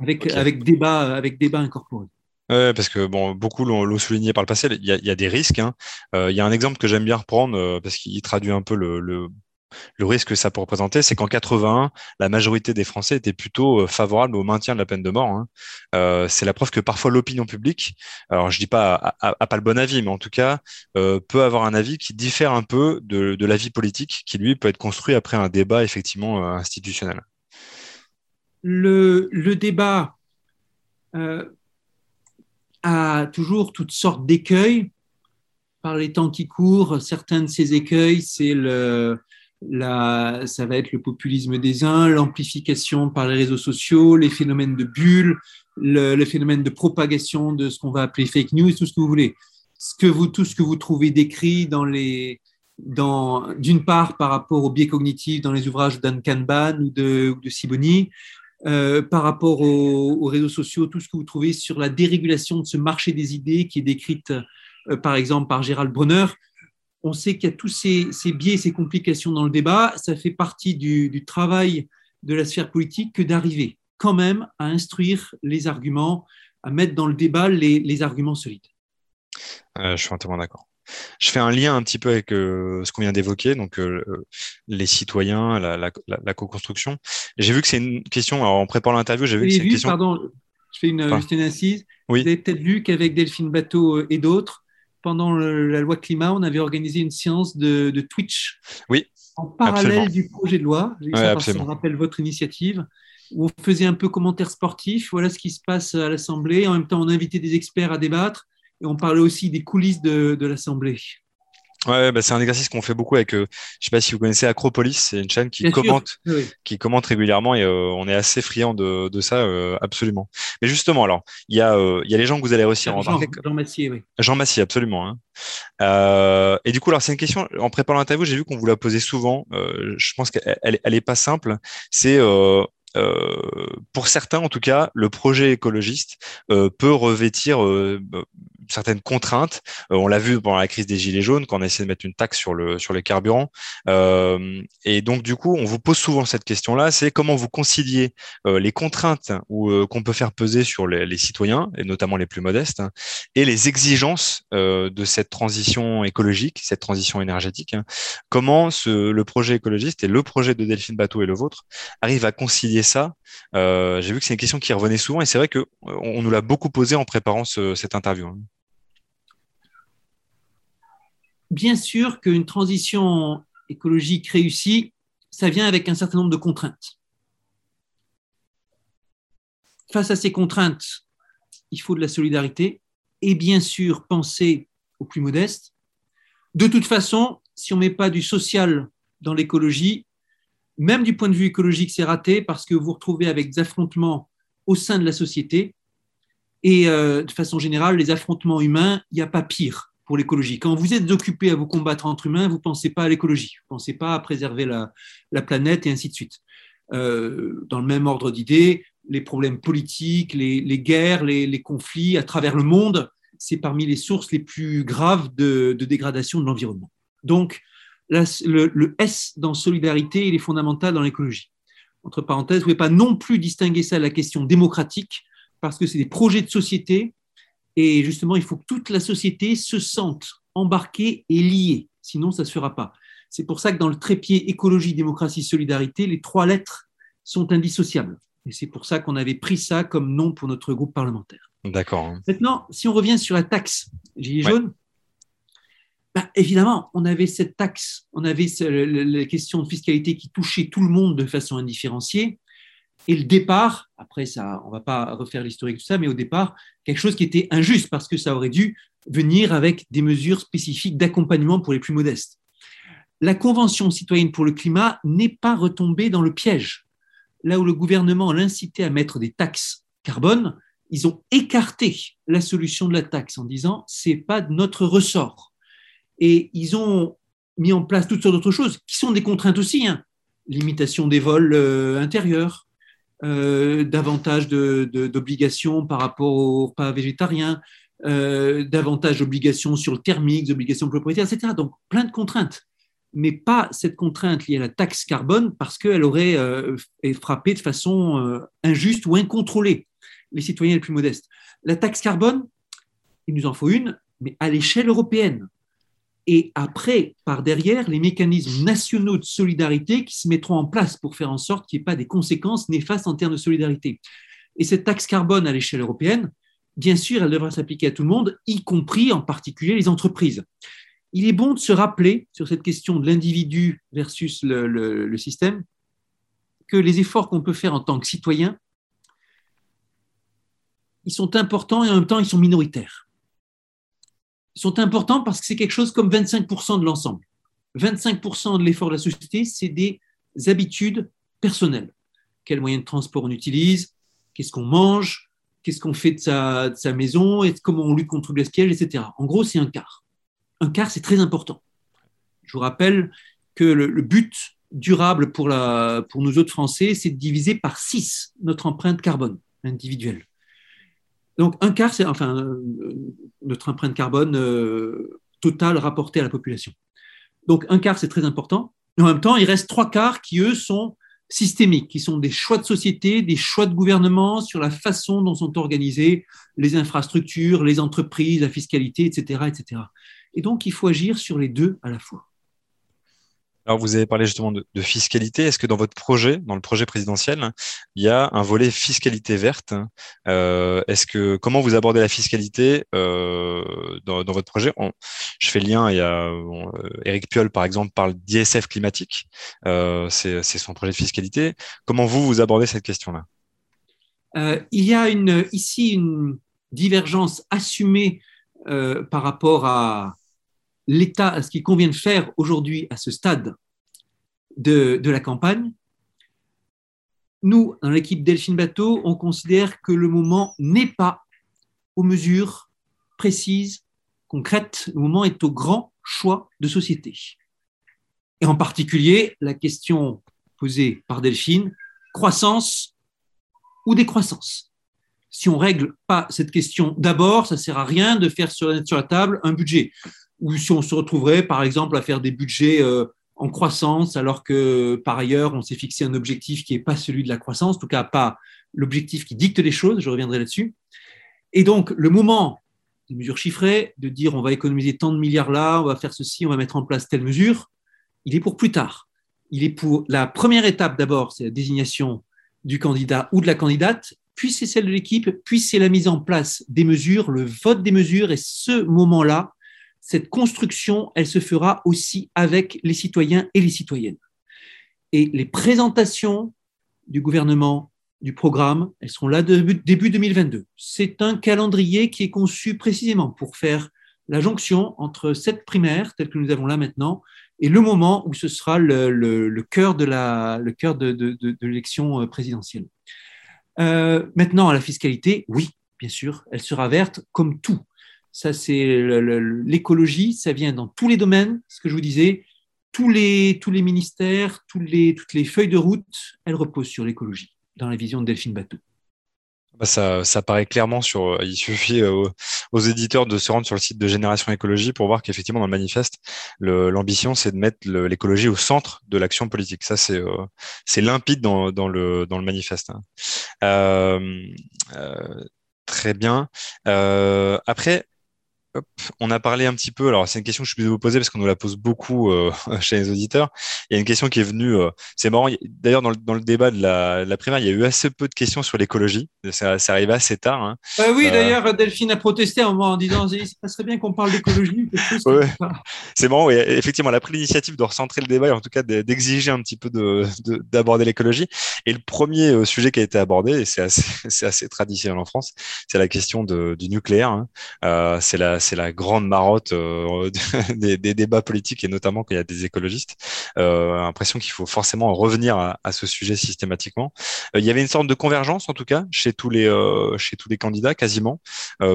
avec, avec, débat, avec débat incorporé. Ouais, parce que bon, beaucoup l'ont souligné par le passé, il y a, il y a des risques. Hein. Euh, il y a un exemple que j'aime bien reprendre euh, parce qu'il traduit un peu le, le, le risque que ça peut représenter, c'est qu'en 81, la majorité des Français étaient plutôt euh, favorables au maintien de la peine de mort. Hein. Euh, c'est la preuve que parfois l'opinion publique, alors je dis pas a, pas le bon avis, mais en tout cas euh, peut avoir un avis qui diffère un peu de, l'avis politique, qui lui peut être construit après un débat effectivement institutionnel. Le, le débat a toujours toutes sortes d'écueils par les temps qui courent. Certains de ces écueils, c'est le ça va être le populisme des uns, l'amplification par les réseaux sociaux, les phénomènes de bulles, le, phénomène de propagation de ce qu'on va appeler fake news, tout ce que vous voulez. Tout ce que vous trouvez décrit dans les, d'une part par rapport au biais cognitif dans les ouvrages d'Anne Kanban ou de, de Siboni, euh, par rapport aux, réseaux sociaux, tout ce que vous trouvez sur la dérégulation de ce marché des idées qui est décrite euh, par exemple par Gérald Bronner, on sait qu'il y a tous ces, biais, ces complications dans le débat. Ça fait partie du, travail de la sphère politique que d'arriver quand même à instruire les arguments, à mettre dans le débat les, arguments solides. Euh, je suis entièrement d'accord. Je fais un lien un petit peu avec euh, ce qu'on vient d'évoquer, donc euh, les citoyens, la, co-construction. J'ai vu que c'est une question, alors en préparant l'interview, j'ai vu que c'est une question. Pardon, je fais une, incise. Vous avez peut-être vu qu'avec Delphine Bateau et d'autres, pendant la loi climat, on avait organisé une séance de, Twitch oui, en parallèle du projet de loi. ça, rappelle votre initiative où on faisait un peu commentaire sportif. Voilà ce qui se passe à l'Assemblée. En même temps, on invitait des experts à débattre et on parlait aussi des coulisses de, l'Assemblée. Ouais, bah c'est un exercice qu'on fait beaucoup avec, euh, je sais pas si vous connaissez Acropolis, c'est une chaîne qui commente, qui commente régulièrement et euh, on est assez friand de, de ça, euh, absolument. Mais justement, alors, il y a, il y a les gens que vous allez réussir Jean, Jean Massier, oui. Jean Massier, absolument. Hein. et du coup, alors c'est une question. En préparant l'interview, j'ai vu qu'on vous l'a posée souvent. je pense qu'elle, elle est pas simple. C'est pour certains, en tout cas, le projet écologiste peut revêtir certaines contraintes. Euh, on l'a vu pendant la crise des gilets jaunes quand on a de mettre une taxe sur le sur les carburants. Euh, et donc du coup, on vous pose souvent cette question-là, c'est comment vous conciliez euh, les contraintes qu'on peut faire peser sur les, citoyens et notamment les plus modestes hein, et les exigences de cette transition écologique, cette transition énergétique. Hein. Comment le projet écologiste et le projet de Delphine Bateau et le vôtre arrivent à concilier ça? J'ai vu que c'est une question qui revenait souvent et c'est vrai que on nous l'a beaucoup posé en préparant cette interview. Bien sûr qu'une transition écologique réussie, ça vient avec un certain nombre de contraintes. Face à ces contraintes, il faut de la solidarité et bien sûr penser aux plus modestes. De toute façon, si on ne met pas du social dans l'écologie, même du point de vue écologique, c'est raté parce que vous vous retrouvez avec des affrontements au sein de la société. Et euh, de façon générale, les affrontements humains, il n'y a pas pire pour l'écologie. Quand vous êtes occupé à vous combattre entre humains, vous ne pensez pas à l'écologie, vous ne pensez pas à préserver la, planète et ainsi de suite. Euh, dans le même ordre d'idées, les problèmes politiques, les, guerres, les, conflits à travers le monde, c'est parmi les sources les plus graves de, dégradation de l'environnement. Donc, le, S dans solidarité, il est fondamental dans l'écologie. Entre parenthèses, vous ne pouvez pas non plus distinguer ça de la question démocratique, parce que c'est des projets de société et justement, il faut que toute la société se sente embarquée et liée. Sinon, ça ne se fera pas. C'est pour ça que dans le trépied écologie, démocratie, solidarité, les trois lettres sont indissociables. Et c'est pour ça qu'on avait pris ça comme nom pour notre groupe parlementaire. D'accord. Maintenant, si on revient sur la taxe Gilets jaunes, bah, évidemment, on avait cette taxe, on avait la question de fiscalité qui touchait tout le monde de façon indifférenciée. Et le départ, après ça, on va pas refaire l'historique de ça, mais au départ, quelque chose qui était injuste parce que ça aurait dû venir avec des mesures spécifiques d'accompagnement pour les plus modestes. La Convention citoyenne pour le climat n'est pas retombée dans le piège. Là où le gouvernement l'incitait à mettre des taxes carbone, ils ont écarté la solution de la taxe en disant c'est pas de notre ressort. Et ils ont mis en place toutes sortes d'autres choses qui sont des contraintes aussi, hein. limitation des vols euh, intérieurs, euh, davantage d'obligations par rapport aux pas végétariens, euh, davantage d'obligations sur le thermique, d'obligations propriétaires, etc. Donc plein de contraintes, mais pas cette contrainte liée à la taxe carbone parce qu'elle aurait euh, frappé de façon injuste ou incontrôlée les citoyens les plus modestes. La taxe carbone, il nous en faut une, mais à l'échelle européenne et après, par derrière, les mécanismes nationaux de solidarité qui se mettront en place pour faire en sorte qu'il n'y ait pas des conséquences néfastes en termes de solidarité. Et cette taxe carbone à l'échelle européenne, bien sûr, elle devra s'appliquer à tout le monde, y compris en particulier les entreprises. Il est bon de se rappeler sur cette question de l'individu versus le, système que les efforts qu'on peut faire en tant que citoyen, ils sont importants et en même temps ils sont minoritaires sont importants parce que c'est quelque chose comme 25% de l'ensemble. 25% de l'effort de la société, c'est des habitudes personnelles. Quel moyen de transport on utilise, qu'est-ce qu'on mange, qu'est-ce qu'on fait de sa, maison, comment on lutte contre le gaspillage, etc. En gros, c'est un quart. Un quart, c'est très important. Je vous rappelle que le, but durable pour, la, pour nous autres Français, c'est de diviser par 6 notre empreinte carbone individuelle. Donc, un quart, c'est enfin euh, notre empreinte carbone euh, totale rapportée à la population. Donc, un quart, c'est très important. en même temps, il reste trois quarts qui, eux, sont systémiques, qui sont des choix de société, des choix de gouvernement sur la façon dont sont organisées les infrastructures, les entreprises, la fiscalité, etc., etc. Et donc, il faut agir sur les deux à la fois. Alors, vous avez parlé justement de, fiscalité. Est-ce que dans votre projet, dans le projet présidentiel, il y a un volet fiscalité verte euh, Est-ce que comment vous abordez la fiscalité euh, dans, votre projet? Je fais le lien. Il y a Eric euh, Piolle, par exemple, parle d'ISF climatique. C'est son projet de fiscalité. Comment vous vous abordez cette question-là? Il y a ici une divergence assumée par rapport à l'État, ce qu'il convient de faire aujourd'hui à ce stade de, la campagne, nous, dans l'équipe Delphine Bateau, on considère que le moment n'est pas aux mesures précises, concrètes, le moment est au grand choix de société. Et en particulier, la question posée par Delphine, croissance ou décroissance? Si on règle pas cette question d'abord, ça ne sert à rien de faire sur, la table un budget. Ou si on se retrouverait, par exemple, à faire des budgets euh, en croissance, alors que par ailleurs, on s'est fixé un objectif qui n'est pas celui de la croissance, en tout cas pas l'objectif qui dicte les choses, je reviendrai là-dessus. Et donc, le moment des mesures chiffrées, de dire on va économiser tant de milliards là, on va faire ceci, on va mettre en place telle mesure, il est pour plus tard. Il est pour la première étape d'abord, c'est la désignation du candidat ou de la candidate, puis c'est celle de l'équipe, puis c'est la mise en place des mesures, le vote des mesures, et ce moment-là, cette construction, elle se fera aussi avec les citoyens et les citoyennes. Et les présentations du gouvernement, du programme, elles seront là début, début 2022. C'est un calendrier qui est conçu précisément pour faire la jonction entre cette primaire, telle que nous avons là maintenant, et le moment où ce sera le, cœur de l'élection euh, présidentielle. Euh, maintenant, à la fiscalité, oui, bien sûr, elle sera verte comme tout. Ça, c'est l'écologie, ça vient dans tous les domaines, ce que je vous disais, tous les, tous les ministères, toutes les feuilles de route, elles reposent sur l'écologie, dans la vision de Delphine Bateau. Bah, ça, ça, paraît clairement sur. Euh, il suffit euh, aux, éditeurs de se rendre sur le site de Génération Écologie pour voir qu'effectivement dans le manifeste, l'ambition c'est de mettre l'écologie au centre de l'action politique. Ça c'est euh, limpide dans, dans, le dans le manifeste. Hein. très bien. après, on a parlé un petit peu, alors c'est une question que je peux vous poser parce qu'on nous la pose beaucoup euh, chez les auditeurs. Il y a une question qui est venue, euh, c'est marrant, d'ailleurs dans, le, débat de la, primaire, il y a eu assez peu de questions sur l'écologie, ça, ça arrivait assez tard. Hein. Bah oui, euh, d'ailleurs Delphine a protesté moment en disant, ça serait bien qu'on parle d'écologie. c'est marrant, effectivement, elle a pris l'initiative de recentrer le débat et en tout cas d'exiger un petit peu d'aborder l'écologie. Et le premier sujet qui a été abordé, et c'est assez, assez, traditionnel en France, c'est la question du nucléaire. Hein. c'est la c'est la grande marotte euh, des, débats politiques et notamment quand il y a des écologistes. Euh, l'impression qu'il faut forcément revenir à, ce sujet systématiquement. Euh, il y avait une sorte de convergence en tout cas chez tous les les candidats quasiment,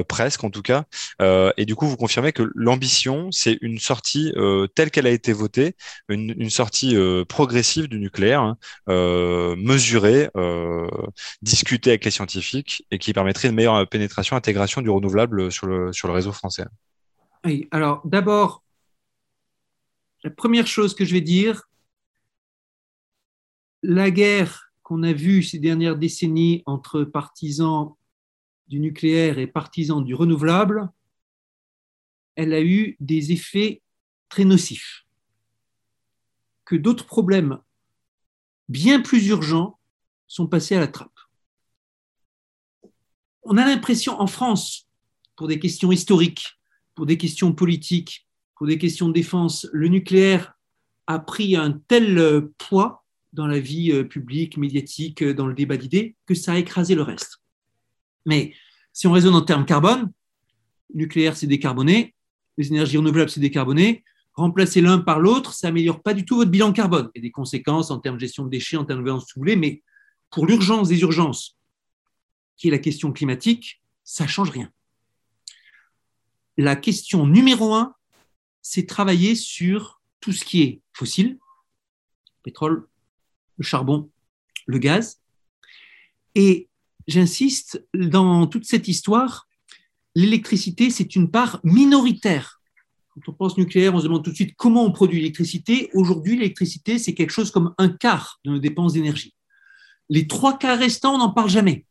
presque en tout cas. et du coup, vous confirmez que l'ambition, c'est une sortie telle qu'elle a été votée, une, sortie progressive du nucléaire, hein, mesurée, discutée avec les scientifiques et qui permettrait une meilleure pénétration, intégration du renouvelable sur le, sur le réseau français. Oui, alors d'abord, la première chose que je vais dire, la guerre qu'on a vue ces dernières décennies entre partisans du nucléaire et partisans du renouvelable, elle a eu des effets très nocifs. Que d'autres problèmes bien plus urgents sont passés à la trappe. On a l'impression en France pour des questions historiques, pour des questions politiques, pour des questions de défense, le nucléaire a pris un tel euh, poids dans la vie euh, publique, médiatique, euh, dans le débat d'idées, que ça a écrasé le reste. Mais si on raisonne en termes carbone, le nucléaire c'est décarboné, les énergies renouvelables c'est décarboné, remplacer l'un par l'autre, ça n'améliore pas du tout votre bilan carbone. Il y a des conséquences en termes de gestion de déchets, en termes de gouvernance, si mais pour l'urgence des urgences, qui est la question climatique, ça ne change rien la question numéro un, c'est travailler sur tout ce qui est fossile, le pétrole, le charbon, le gaz. Et j'insiste, dans toute cette histoire, l'électricité, c'est une part minoritaire. Quand on pense nucléaire, on se demande tout de suite comment on produit l'électricité. Aujourd'hui, l'électricité, c'est quelque chose comme un quart de nos dépenses d'énergie. Les trois quarts restants, on n'en parle jamais.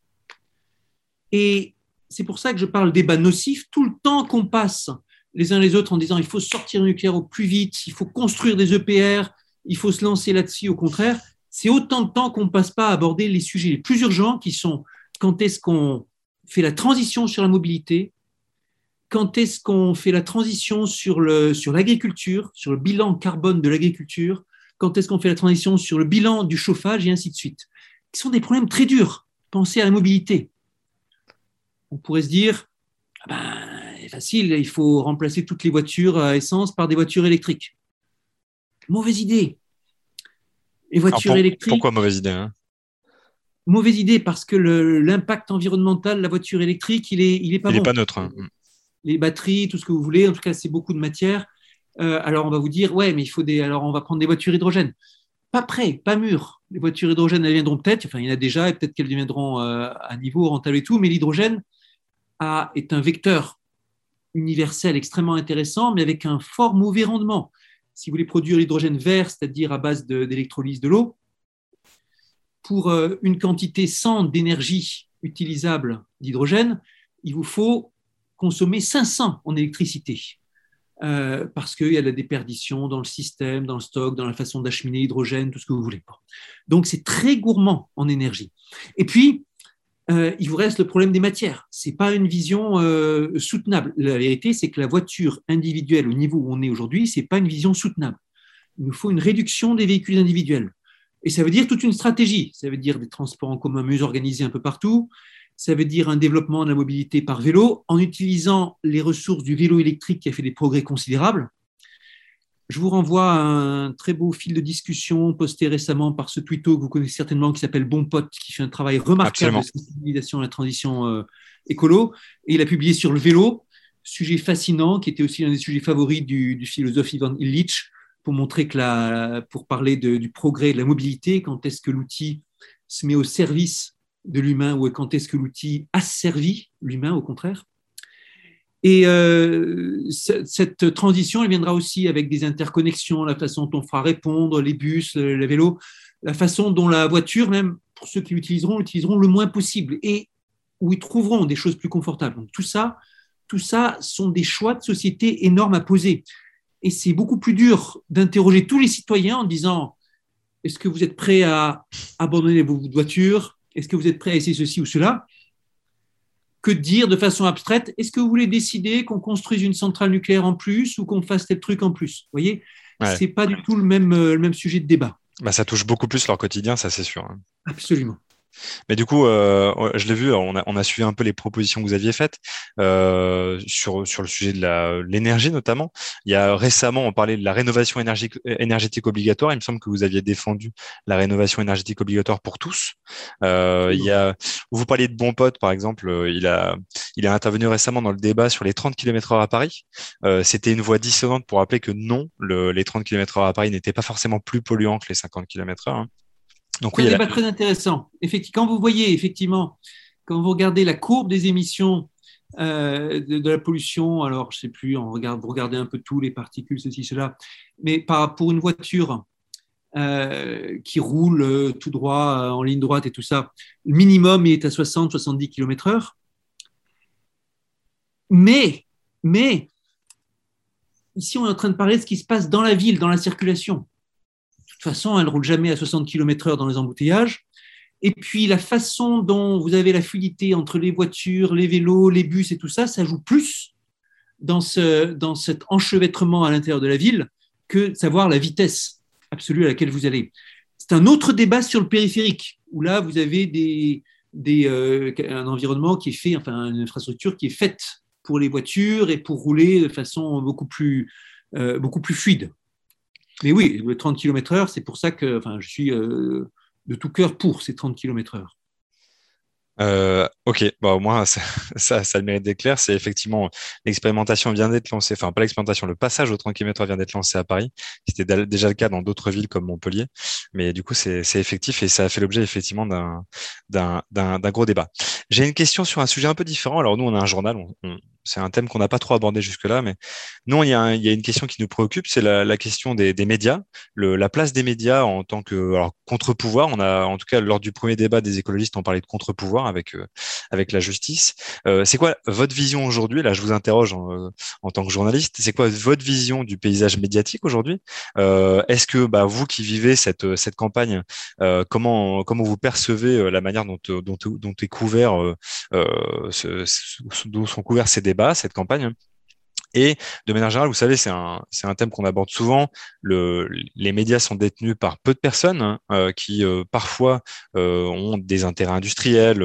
Et c'est pour ça que je parle débat nocif. Tout le temps qu'on passe les uns les autres en disant il faut sortir le nucléaire au plus vite, il faut construire des EPR, il faut se lancer là-dessus, au contraire, c'est autant de temps qu'on ne passe pas à aborder les sujets les plus urgents qui sont quand est-ce qu'on fait la transition sur la mobilité, quand est-ce qu'on fait la transition sur l'agriculture, sur, sur le bilan carbone de l'agriculture, quand est-ce qu'on fait la transition sur le bilan du chauffage et ainsi de suite. Ce sont des problèmes très durs. Pensez à la mobilité on pourrait se dire, ah ben, facile, il faut remplacer toutes les voitures à essence par des voitures électriques. Mauvaise idée. Les voitures électriques. Pourquoi mauvaise idée hein? Mauvaise idée parce que l'impact environnemental de la voiture électrique, il est, il est pas il bon. pas neutre. Hein. Les batteries, tout ce que vous voulez, en tout cas, c'est beaucoup de matière. Euh, alors on va vous dire, ouais, mais il faut des. Alors on va prendre des voitures hydrogène. Pas prêt, pas mûr. Les voitures hydrogène, elles viendront peut-être. Enfin, il y en a déjà, et peut-être qu'elles deviendront euh, à niveau rentable et tout. Mais l'hydrogène est un vecteur universel extrêmement intéressant, mais avec un fort mauvais rendement. Si vous voulez produire l'hydrogène vert, c'est-à-dire à base d'électrolyse de, l'eau, pour euh, une quantité sans d'énergie utilisable d'hydrogène, il vous faut consommer 500 en électricité. Euh, parce qu'il y a la déperdition dans le système, dans le stock, dans la façon d'acheminer l'hydrogène, tout ce que vous voulez. Donc c'est très gourmand en énergie. Et puis, euh, il vous reste le problème des matières. Ce n'est pas une vision euh, soutenable. La vérité, c'est que la voiture individuelle au niveau où on est aujourd'hui, ce n'est pas une vision soutenable. Il nous faut une réduction des véhicules individuels. Et ça veut dire toute une stratégie. Ça veut dire des transports en commun mieux organisés un peu partout. Ça veut dire un développement de la mobilité par vélo en utilisant les ressources du vélo électrique qui a fait des progrès considérables je vous renvoie à un très beau fil de discussion posté récemment par ce twitto que vous connaissez certainement qui s'appelle Bon Pote, qui fait un travail remarquable de sensibilisation à la transition euh, écolo. Et il a publié sur le vélo, sujet fascinant, qui était aussi l'un des sujets favoris du, philosophe Ivan Illich, pour montrer que la, pour parler du progrès de la mobilité, quand est-ce que l'outil se met au service de l'humain ou quand est-ce que l'outil asservit l'humain au contraire. Et euh, cette transition, elle viendra aussi avec des interconnexions, la façon dont on fera répondre les bus, les vélos, la façon dont la voiture, même pour ceux qui l'utiliseront, l'utiliseront le moins possible et où ils trouveront des choses plus confortables. Donc tout ça, tout ça sont des choix de société énormes à poser. Et c'est beaucoup plus dur d'interroger tous les citoyens en disant est-ce que vous êtes prêts à abandonner vos voitures? Est-ce que vous êtes prêts à essayer ceci ou cela? Que dire de façon abstraite Est-ce que vous voulez décider qu'on construise une centrale nucléaire en plus ou qu'on fasse tel truc en plus? Vous voyez, ce c'est pas du tout le même, euh, le même sujet de débat. Bah, ça touche beaucoup plus leur quotidien, ça c'est sûr. Hein. Absolument. Mais du coup, euh, je l'ai vu, on a, on a, suivi un peu les propositions que vous aviez faites euh, sur, sur le sujet de l'énergie notamment. Il y a récemment, on parlait de la rénovation énergétique obligatoire. Il me semble que vous aviez défendu la rénovation énergétique obligatoire pour tous. Euh, il y a, vous parliez de Bon Pote, par exemple, euh, il a, il a intervenu récemment dans le débat sur les 30 km/h à Paris. Euh, C'était une voix dissonante pour rappeler que non, le, les 30 km/h à Paris n'étaient pas forcément plus polluants que les 50 km/h. Hein. Donc, oui, c'est très intéressant. Effectivement, quand vous voyez, effectivement, quand vous regardez la courbe des émissions euh, de, la pollution, alors je ne sais plus, on regarde, vous regardez un peu tout, les particules, ceci, cela, mais par, pour une voiture euh, qui roule euh, tout droit, en ligne droite et tout ça, le minimum est à 60-70 km/h. Mais, mais, ici, on est en train de parler de ce qui se passe dans la ville, dans la circulation toute façon, elle ne roule jamais à 60 km/h dans les embouteillages. Et puis, la façon dont vous avez la fluidité entre les voitures, les vélos, les bus et tout ça, ça joue plus dans, ce, dans cet enchevêtrement à l'intérieur de la ville que savoir la vitesse absolue à laquelle vous allez. C'est un autre débat sur le périphérique, où là, vous avez des, des, euh, un environnement qui est fait, enfin, une infrastructure qui est faite pour les voitures et pour rouler de façon beaucoup plus, euh, beaucoup plus fluide. Mais oui, le 30 km/h, c'est pour ça que je suis euh, de tout cœur pour ces 30 km/h. Euh, ok, bah, au moins ça, ça, le mérite d'être clair. C'est effectivement l'expérimentation vient d'être lancée, enfin pas l'expérimentation, le passage au 30 km vient d'être lancé à Paris. C'était déjà le cas dans d'autres villes comme Montpellier, mais du coup c'est effectif et ça a fait l'objet effectivement d'un gros débat. J'ai une question sur un sujet un peu différent. Alors nous on a un journal, c'est un thème qu'on n'a pas trop abordé jusque-là, mais non, il y, a une question qui nous préoccupe, c'est la, question des, médias, la place des médias en tant que contre-pouvoir. On a, en tout cas, lors du premier débat des écologistes, on parlait de contre-pouvoir avec euh, avec la justice. Euh, c'est quoi votre vision aujourd'hui? Là, je vous interroge en, tant que journaliste. C'est quoi votre vision du paysage médiatique aujourd'hui? Euh, Est-ce que bah, vous qui vivez cette cette campagne, comment comment vous percevez la manière dont dont, dont est couvert ce, dont sont couverts ces débats? Cette campagne. Et de manière générale, vous savez, c'est un, un, thème qu'on aborde souvent. Le, les médias sont détenus par peu de personnes hein, euh, qui euh, parfois euh, ont des intérêts industriels,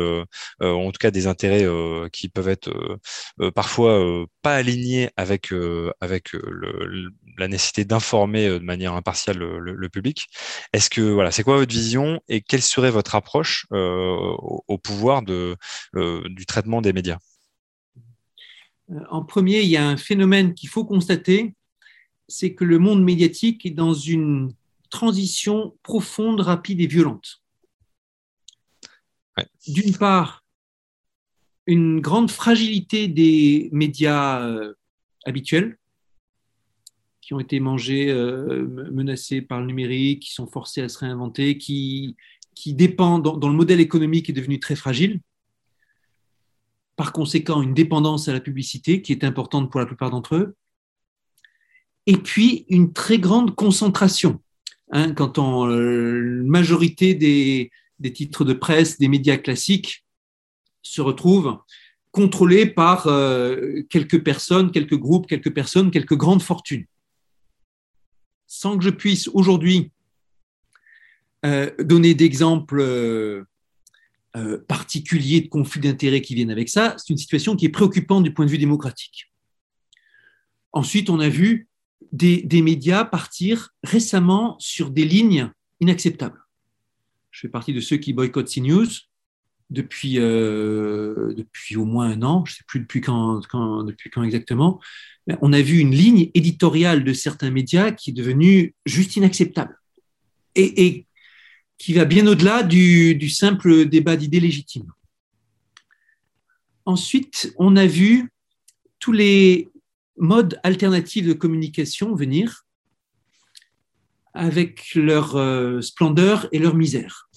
en tout cas des intérêts qui peuvent être parfois pas alignés avec, avec la nécessité d'informer de manière impartiale le, public. Est-ce que voilà, c'est quoi votre vision et quelle serait votre approche au, pouvoir de, du traitement des médias? En premier, il y a un phénomène qu'il faut constater, c'est que le monde médiatique est dans une transition profonde, rapide et violente. D'une part, une grande fragilité des médias euh, habituels qui ont été mangés, euh, menacés par le numérique, qui sont forcés à se réinventer, qui, qui dépendent, dont le modèle économique est devenu très fragile par conséquent une dépendance à la publicité qui est importante pour la plupart d'entre eux, et puis une très grande concentration. Hein, quand en euh, majorité des, titres de presse, des médias classiques se retrouvent contrôlés par euh, quelques personnes, quelques groupes, quelques personnes, quelques grandes fortunes. Sans que je puisse aujourd'hui euh, donner d'exemples euh, particuliers de conflits d'intérêts qui viennent avec ça, c'est une situation qui est préoccupante du point de vue démocratique. Ensuite, on a vu des, médias partir récemment sur des lignes inacceptables. Je fais partie de ceux qui boycottent CNews depuis, euh, depuis au moins un an, je ne sais plus depuis quand, depuis quand exactement. On a vu une ligne éditoriale de certains médias qui est devenue juste inacceptable. Et qui va bien au-delà du, simple débat d'idées légitimes. Ensuite, on a vu tous les modes alternatifs de communication venir avec leur euh, splendeur et leur misère.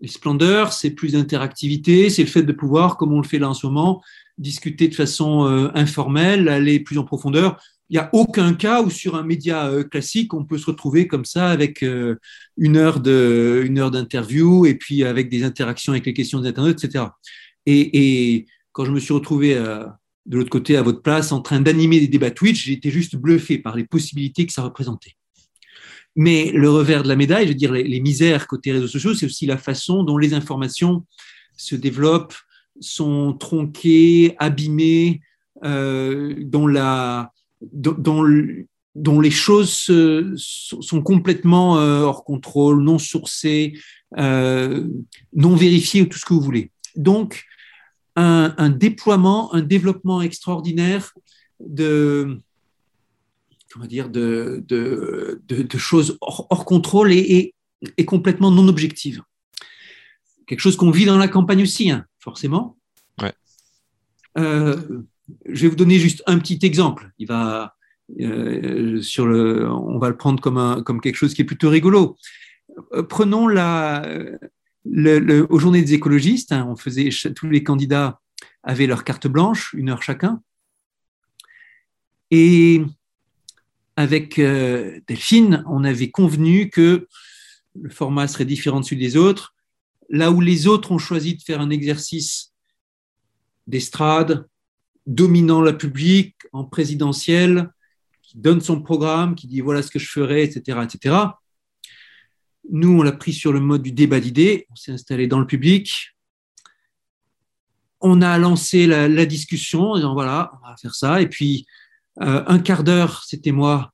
Les splendeurs, c'est plus d'interactivité, c'est le fait de pouvoir, comme on le fait là en ce moment, discuter de façon euh, informelle, aller plus en profondeur il n'y a aucun cas où sur un média euh, classique, on peut se retrouver comme ça avec euh, une heure de, heure d'interview et puis avec des interactions avec les questions d'internet, etc. Et, quand je me suis retrouvé euh, de l'autre côté à votre place en train d'animer des débats Twitch, été juste bluffé par les possibilités que ça représentait. Mais le revers de la médaille, je veux dire les, misères côté réseaux sociaux, c'est aussi la façon dont les informations se développent, sont tronquées, abîmées, dont la dont, dont, les choses sont complètement euh, hors contrôle, non sourcées, euh, non vérifiées, ou tout ce que vous voulez. Donc, un, déploiement, un développement extraordinaire de, comment dire, de, de, de, choses hors, contrôle et, et, complètement non objectives. Quelque chose qu'on vit dans la campagne aussi, hein, forcément. Ouais. Euh, je vais vous donner juste un petit exemple. Euh, on va le prendre comme, quelque chose qui est plutôt rigolo. Euh, prenons la, aux journées des écologistes, hein, on faisait, tous les candidats avaient leur carte blanche, une heure chacun. Et avec euh, Delphine, on avait convenu que le format serait différent de celui des autres. Là où les autres ont choisi de faire un exercice d'estrade, dominant la public, en présidentiel, qui donne son programme, qui dit voilà ce que je ferai, etc. etc. Nous, on l'a pris sur le mode du débat d'idées, on s'est installé dans le public, on a lancé la, discussion en disant voilà, on va faire ça, et puis euh, un quart d'heure, c'était moi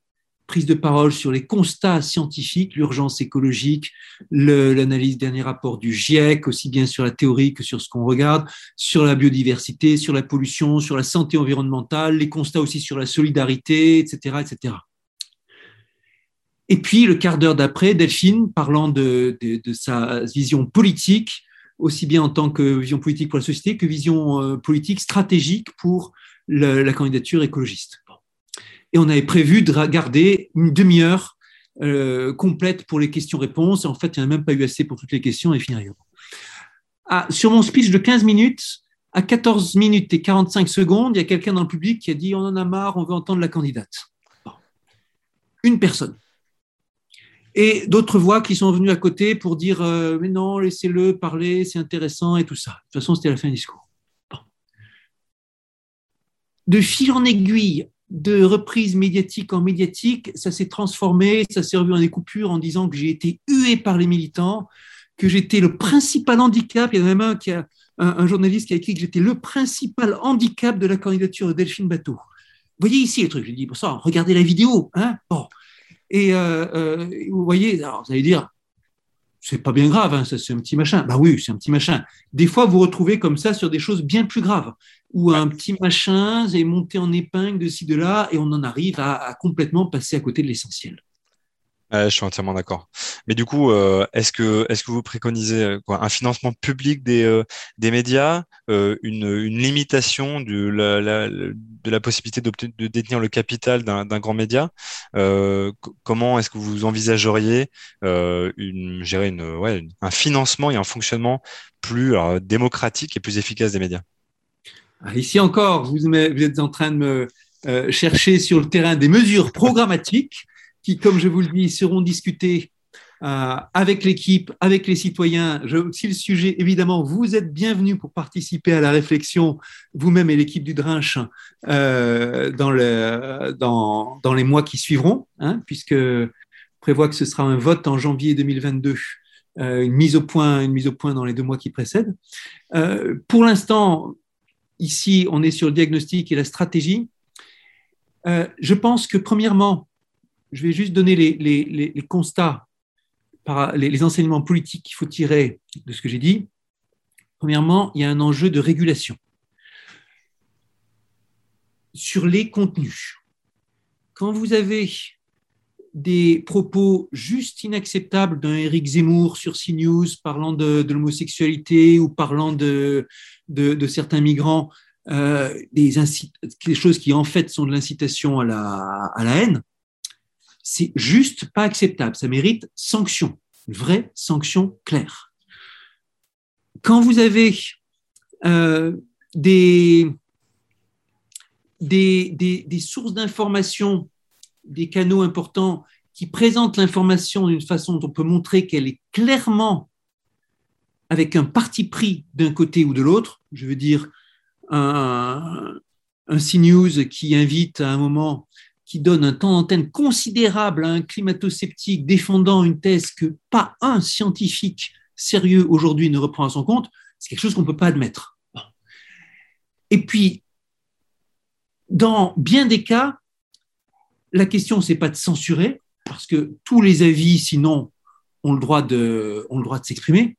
prise de parole sur les constats scientifiques, l'urgence écologique, l'analyse dernier rapport du GIEC, aussi bien sur la théorie que sur ce qu'on regarde, sur la biodiversité, sur la pollution, sur la santé environnementale, les constats aussi sur la solidarité, etc. etc. Et puis, le quart d'heure d'après, Delphine, parlant de, sa vision politique, aussi bien en tant que vision politique pour la société que vision euh, politique stratégique pour la candidature écologiste et on avait prévu de garder une demi-heure euh, complète pour les questions-réponses. En fait, il n'y en a même pas eu assez pour toutes les questions et fini ah, sur mon speech de 15 minutes, à 14 minutes et 45 secondes, il y a quelqu'un dans le public qui a dit on en a marre, on veut entendre la candidate. Une personne. Et d'autres voix qui sont venues à côté pour dire euh, mais non, laissez-le parler, c'est intéressant et tout ça. De toute façon, c'était la fin du discours. de fil en aiguille, de reprise médiatique en médiatique, ça s'est transformé, ça s'est revu en des coupures en disant que j'ai été hué par les militants, que j'étais le principal handicap. Il y en a même un, qui a, un, journaliste qui a écrit que j'étais le principal handicap de la candidature de Delphine Bateau. Vous voyez ici le truc, je dis, pour ça, regardez la vidéo. Hein bon. Et euh, euh, vous voyez, alors vous allez dire, c'est pas bien grave, hein, ça c'est un petit machin. Bah oui, c'est un petit machin. Des fois, vous vous retrouvez comme ça sur des choses bien plus graves, où un petit machin est monté en épingle de ci, de là, et on en arrive à complètement passer à côté de l'essentiel je suis entièrement d'accord. Mais du coup, euh, est-ce que, est que vous préconisez euh, quoi, un financement public des, euh, des médias, une, limitation de la, de possibilité de détenir le capital d'un grand média Comment est-ce que vous envisageriez une, une, ouais, un financement et un fonctionnement plus démocratique et plus efficace des médias? Ah, Ici encore, vous êtes en train de me chercher sur le terrain des mesures programmatiques qui, comme je vous le dis, seront discutés euh, avec l'équipe, avec les citoyens. Je, si le sujet, évidemment, vous êtes bienvenus pour participer à la réflexion, vous-même et l'équipe du Drinch, euh, dans, le, dans, dans, les mois qui suivront, hein, puisque prévoit que ce sera un vote en janvier 2022. Euh, une mise au point, une mise au point dans les deux mois qui précèdent. pour l'instant, ici, on est sur le diagnostic et la stratégie. je pense que premièrement, je vais juste donner les, constats, les, enseignements politiques qu'il faut tirer de ce que j'ai dit. Premièrement, il y a un enjeu de régulation sur les contenus. Quand vous avez des propos juste inacceptables d'un Éric Zemmour sur CNews parlant de, l'homosexualité ou parlant de, certains migrants, euh, des, choses qui en fait sont de l'incitation à la haine, c'est juste pas acceptable. Ça mérite sanction, une vraie sanction claire. Quand vous avez euh, des, des, des, sources d'information, des canaux importants qui présentent l'information d'une façon dont on peut montrer qu'elle est clairement avec un parti pris d'un côté ou de l'autre, je veux dire un, un CNews qui invite à un moment qui donne un temps d'antenne considérable à un climato-sceptique défendant une thèse que pas un scientifique sérieux aujourd'hui ne reprend à son compte, c'est quelque chose qu'on ne peut pas admettre. Et puis, dans bien des cas, la question, c'est pas de censurer, parce que tous les avis, sinon, ont le droit de, ont le droit de s'exprimer.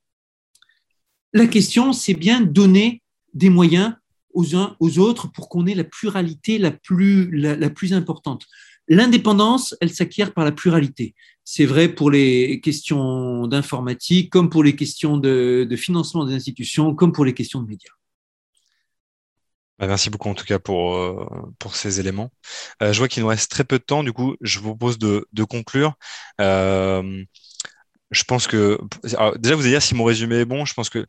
La question, c'est bien donner des moyens aux uns aux autres pour qu'on ait la pluralité la plus, la, plus importante. L'indépendance, elle s'acquiert par la pluralité. C'est vrai pour les questions d'informatique, comme pour les questions de, financement des institutions, comme pour les questions de médias. Bah, merci beaucoup en tout cas pour, euh, pour ces éléments. Euh, je vois qu'il nous reste très peu de temps, du coup je vous propose de, conclure. Euh, je pense que déjà vous allez dire si mon résumé est bon. Je pense que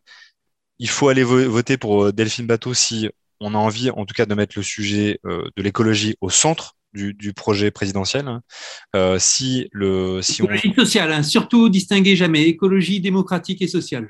il faut aller voter pour euh, Delphine Bateau si on a envie, en tout cas, de mettre le sujet euh, de l'écologie au centre du, projet présidentiel. Euh, si le, si écologie sociale, hein, surtout distinguer jamais écologie démocratique et sociale.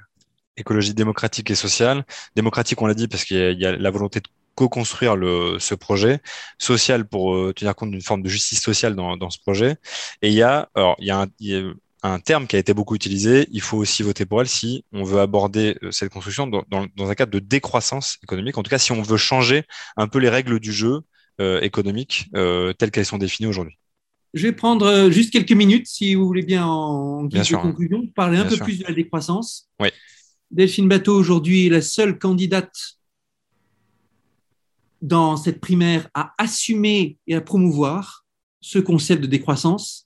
Écologie démocratique et sociale. Démocratique, on l'a dit, parce qu'il y, a la volonté de co-construire ce projet, social pour tenir compte d'une forme de justice sociale dans, ce projet. Et il y a, alors, il y a, un, il y a un terme qui a été beaucoup utilisé. Il faut aussi voter pour elle si on veut aborder euh, cette construction dans, un cadre de décroissance économique. En tout cas, si on veut changer un peu les règles du jeu euh, économique euh, telles qu'elles sont définies aujourd'hui. Je vais prendre juste quelques minutes, si vous voulez bien, en guise de conclusion, parler un peu plus de la décroissance. Oui. Delphine Bateau, aujourd'hui, est la seule candidate dans cette primaire à assumer et à promouvoir ce concept de décroissance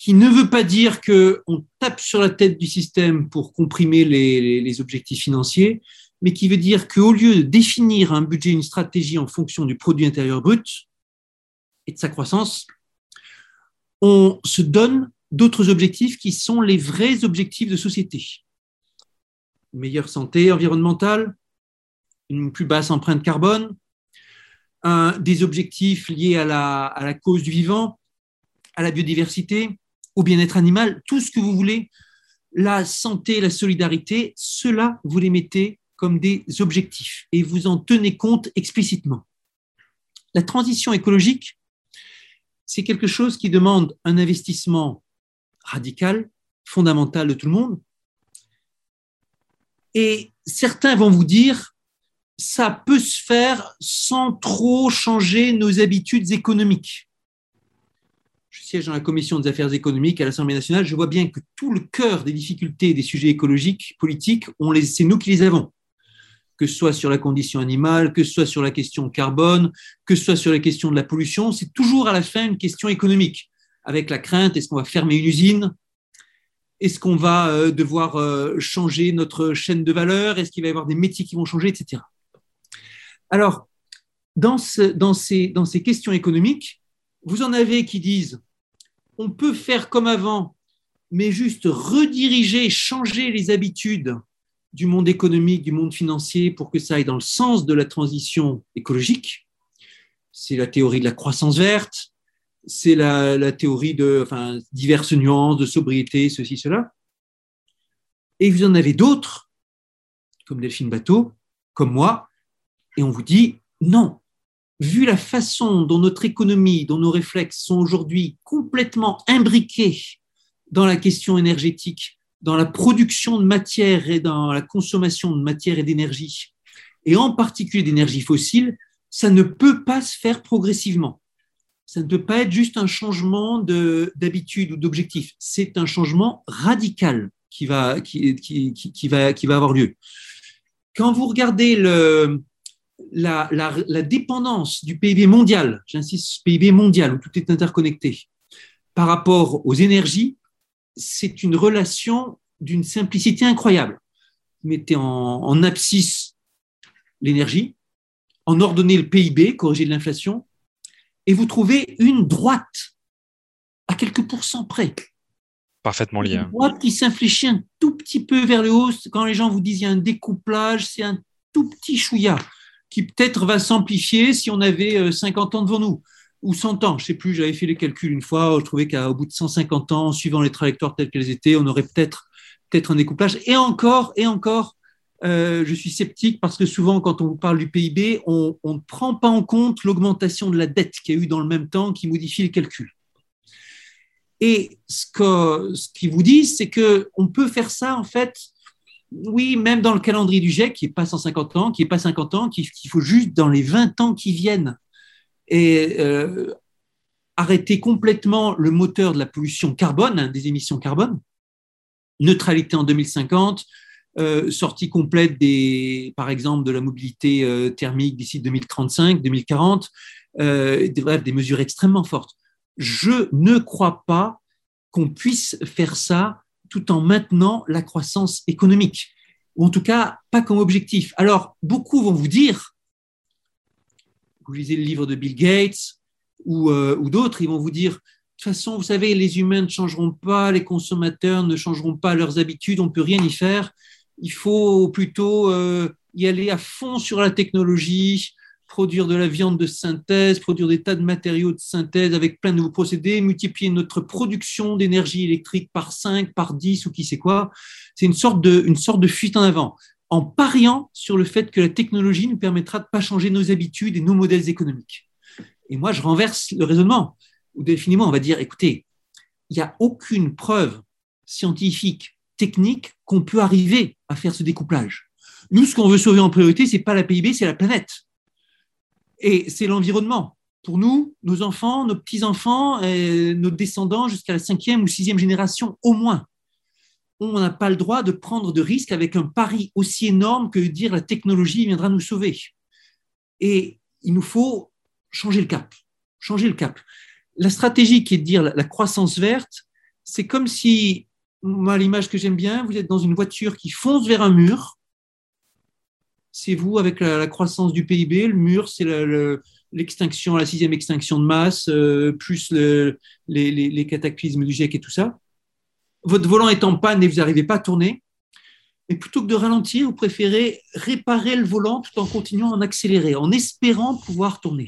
qui ne veut pas dire qu'on tape sur la tête du système pour comprimer les, objectifs financiers, mais qui veut dire qu'au lieu de définir un budget, une stratégie en fonction du produit intérieur brut et de sa croissance, on se donne d'autres objectifs qui sont les vrais objectifs de société. Une meilleure santé environnementale, une plus basse empreinte carbone, des objectifs liés à la, à la cause du vivant, à la biodiversité, au bien-être animal, tout ce que vous voulez, la santé, la solidarité, cela, vous les mettez comme des objectifs et vous en tenez compte explicitement. la transition écologique, c'est quelque chose qui demande un investissement radical, fondamental de tout le monde. Et certains vont vous dire, ça peut se faire sans trop changer nos habitudes économiques. Je siège dans la commission des affaires économiques à l'Assemblée nationale, je vois bien que tout le cœur des difficultés des sujets écologiques, politiques, c'est nous qui les avons. Que ce soit sur la condition animale, que ce soit sur la question carbone, que ce soit sur la question de la pollution, c'est toujours à la fin une question économique, avec la crainte, est-ce qu'on va fermer une usine? Est-ce qu'on va euh, devoir euh, changer notre chaîne de valeur? Est-ce qu'il va y avoir des métiers qui vont changer, etc. Alors, dans, ces questions économiques, vous en avez qui disent, on peut faire comme avant, mais juste rediriger, changer les habitudes du monde économique, du monde financier pour que ça aille dans le sens de la transition écologique. C'est la théorie de la croissance verte, c'est la, théorie de enfin, diverses nuances de sobriété, ceci, cela. Et vous en avez d'autres, comme Delphine Bateau, comme moi, et on vous dit non. Vu la façon dont notre économie, dont nos réflexes sont aujourd'hui complètement imbriqués dans la question énergétique, dans la production de matière et dans la consommation de matière et d'énergie, et en particulier d'énergie fossile, ça ne peut pas se faire progressivement. Ça ne peut pas être juste un changement d'habitude ou d'objectif. C'est un changement radical qui va, qui, qui, va, qui va avoir lieu. Quand vous regardez le, la, la, la, dépendance du PIB mondial, j'insiste, PIB mondial, où tout est interconnecté, par rapport aux énergies, c'est une relation d'une simplicité incroyable. Vous mettez en, abscisse l'énergie, en ordonnez le PIB, corrigé de l'inflation, et vous trouvez une droite à quelques pourcents près. Parfaitement lié. Une hein. droite qui s'infléchit un tout petit peu vers le haut. Quand les gens vous disent qu'il y a un découplage, c'est un tout petit chouïa qui peut-être va s'amplifier si on avait 50 euh, ans devant nous ou 100 ans, je ne sais plus, j'avais fait les calculs une fois, je trouvais qu'au bout de 150 ans, suivant les trajectoires telles qu'elles étaient, on aurait peut-être peut-être un découplage. Et encore, et encore, euh, je suis sceptique parce que souvent, quand on parle du PIB, on, ne prend pas en compte l'augmentation de la dette qu'il y a eu dans le même temps qui modifie les calculs. Et ce que ce qu'ils vous disent, c'est qu'on peut faire ça, en fait, oui, même dans le calendrier du GIEC, qui n'est pas 150 ans, qui n'est pas 50 ans, qu'il faut juste dans les 20 ans qui viennent et euh, arrêter complètement le moteur de la pollution carbone, hein, des émissions carbone, neutralité en 2050, euh, sortie complète des, par exemple, de la mobilité euh, thermique d'ici 2035, 2040, bref, des mesures extrêmement fortes. Je ne crois pas qu'on puisse faire ça tout en maintenant la croissance économique, ou en tout cas pas comme objectif. Alors, beaucoup vont vous dire, vous lisez le livre de Bill Gates ou, euh, ou d'autres, ils vont vous dire, de toute façon, vous savez, les humains ne changeront pas, les consommateurs ne changeront pas leurs habitudes, on ne peut rien y faire. Il faut plutôt euh, y aller à fond sur la technologie, produire de la viande de synthèse, produire des tas de matériaux de synthèse avec plein de nouveaux procédés, multiplier notre production d'énergie électrique par 5, par 10 ou qui sait quoi. C'est une sorte de, fuite en avant en pariant sur le fait que la technologie nous permettra de ne pas changer nos habitudes et nos modèles économiques. Et moi, je renverse le raisonnement, ou définitivement, on va dire, écoutez, il n'y a aucune preuve scientifique, technique, qu'on peut arriver à faire ce découplage. Nous, ce qu'on veut sauver en priorité, ce n'est pas la PIB, c'est la planète. Et c'est l'environnement. Pour nous, nos enfants, nos petits-enfants, nos descendants jusqu'à la cinquième ou sixième génération au moins on n'a pas le droit de prendre de risques avec un pari aussi énorme que de dire la technologie viendra nous sauver. Et il nous faut changer le cap. Changer le cap. La stratégie qui est de dire la croissance verte, c'est comme si, moi, l'image que j'aime bien, vous êtes dans une voiture qui fonce vers un mur. C'est vous avec la, croissance du PIB. Le mur, c'est l'extinction, la sixième extinction de masse, euh, plus les, cataclysmes du GIEC et tout ça votre volant est en panne et vous n'arrivez pas à tourner, et plutôt que de ralentir, vous préférez réparer le volant tout en continuant à en accélérer, en espérant pouvoir tourner.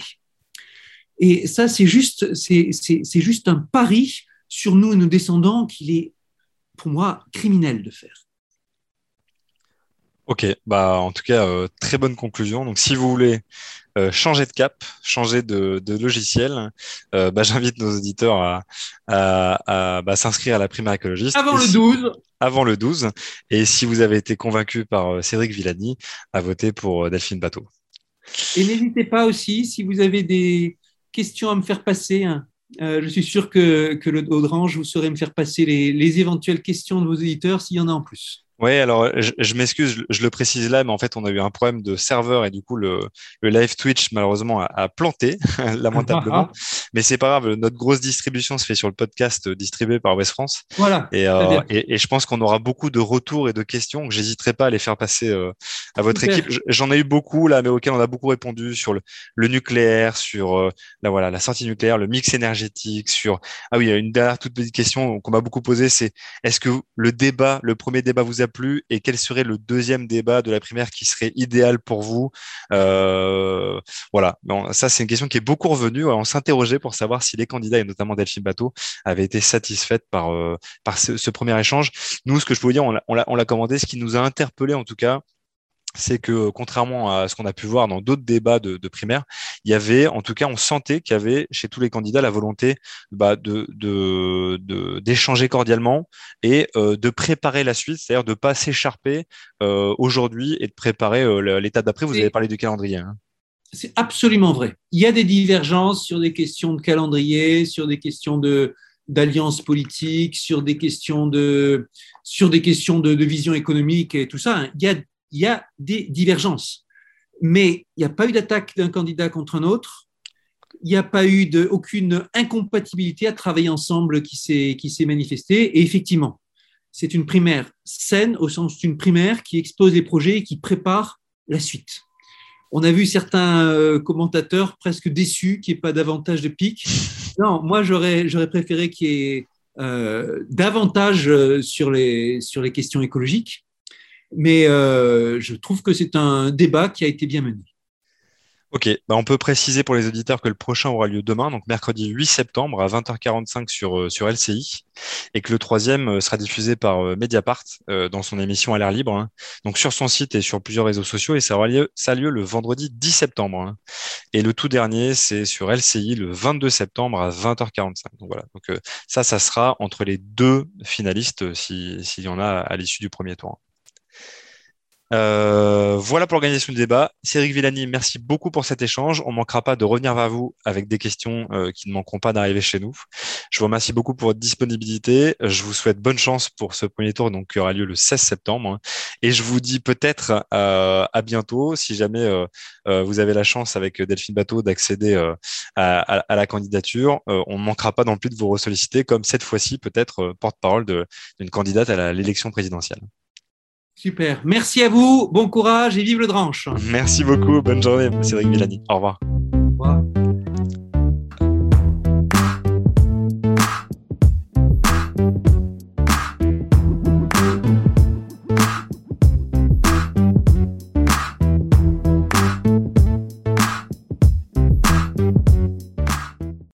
Et ça, c'est juste, c'est, juste un pari sur nous et nos descendants qu'il est, pour moi, criminel de faire. Ok, bah en tout cas, très bonne conclusion. Donc si vous voulez changer de cap, changer de, logiciel, bah, j'invite nos auditeurs à, bah, s'inscrire à la primaire écologiste. Avant le 12 Avant le 12. Et si vous avez été convaincu par Cédric Villani, à voter pour Delphine Bateau. Et n'hésitez pas aussi, si vous avez des questions à me faire passer, hein, je suis sûr que, que le Audrange, vous saurez me faire passer les, les éventuelles questions de vos éditeurs s'il y en a en plus. Oui, alors je, m'excuse, je, le précise là, mais en fait, on a eu un problème de serveur et du coup, le, live Twitch, malheureusement, a, planté, lamentablement. mais c'est pas grave, notre grosse distribution se fait sur le podcast distribué par West France. Voilà. Euh, et, et, je pense qu'on aura beaucoup de retours et de questions, que j'hésiterai pas à les faire passer euh, à votre équipe. J'en ai eu beaucoup là, mais auxquels on a beaucoup répondu sur le, nucléaire, sur euh, la, voilà, la sortie nucléaire, le mix énergétique, sur. Ah oui, une dernière toute petite question qu'on m'a beaucoup posée, c'est est-ce que le débat, le premier débat vous a plus et quel serait le deuxième débat de la primaire qui serait idéal pour vous euh, Voilà, ça c'est une question qui est beaucoup revenue. On s'interrogeait pour savoir si les candidats, et notamment Delphine Bateau, avaient été satisfaits par, euh, ce, premier échange. Nous, ce que je peux vous dire, on l'a commandé. Ce qui nous a interpellé en tout cas, c'est que contrairement à ce qu'on a pu voir dans d'autres débats de, de, primaire, il y avait, en tout cas, on sentait qu'il y avait chez tous les candidats la volonté bah, de, d'échanger cordialement et euh, de préparer la suite, c'est-à-dire de ne pas s'écharper euh, aujourd'hui et de préparer euh, l'état d'après. Vous avez parlé du calendrier. Hein. C'est absolument vrai. Il y a des divergences sur des questions de calendrier, sur des questions de d'alliance politique, sur des questions de sur des questions de, de, vision économique et tout ça. Il y a il y a des divergences. Mais il n'y a pas eu d'attaque d'un candidat contre un autre. Il n'y a pas eu de, aucune incompatibilité à travailler ensemble qui s'est manifestée. Et effectivement, c'est une primaire saine au sens d'une primaire qui expose les projets et qui prépare la suite. On a vu certains euh, commentateurs presque déçus qu'il n'y ait pas davantage de pics. Non, moi j'aurais préféré qu'il y ait euh, davantage euh, sur les, sur les questions écologiques mais euh, je trouve que c'est un débat qui a été bien mené. Ok, bah, on peut préciser pour les auditeurs que le prochain aura lieu demain, donc mercredi 8 septembre à 20h45 sur, euh, sur LCI, et que le troisième euh, sera diffusé par Mediapart dans son émission à l'air libre, hein. donc sur son site et sur plusieurs réseaux sociaux, et ça aura lieu, ça a lieu le vendredi 10 septembre. Hein. Et le tout dernier, c'est sur LCI le 22 septembre à 20h45. Donc voilà, donc ça, ça sera entre les deux finalistes s'il y en a à l'issue du premier tour. Euh, voilà pour l'organisation du débat. Cédric Villani, merci beaucoup pour cet échange. On manquera pas de revenir vers vous avec des questions euh, qui ne manqueront pas d'arriver chez nous. Je vous remercie beaucoup pour votre disponibilité. Je vous souhaite bonne chance pour ce premier tour donc, qui aura lieu le 16 septembre. Et je vous dis peut-être euh, à bientôt si jamais vous avez la chance avec Delphine Bateau d'accéder à, la candidature. on ne manquera pas non plus de vous ressolliciter comme cette fois-ci peut-être porte-parole d'une candidate à l'élection présidentielle. Super. Merci à vous. Bon courage et vive le dranche. Merci beaucoup. Bonne journée, Cédric Villani. Au revoir. Au revoir.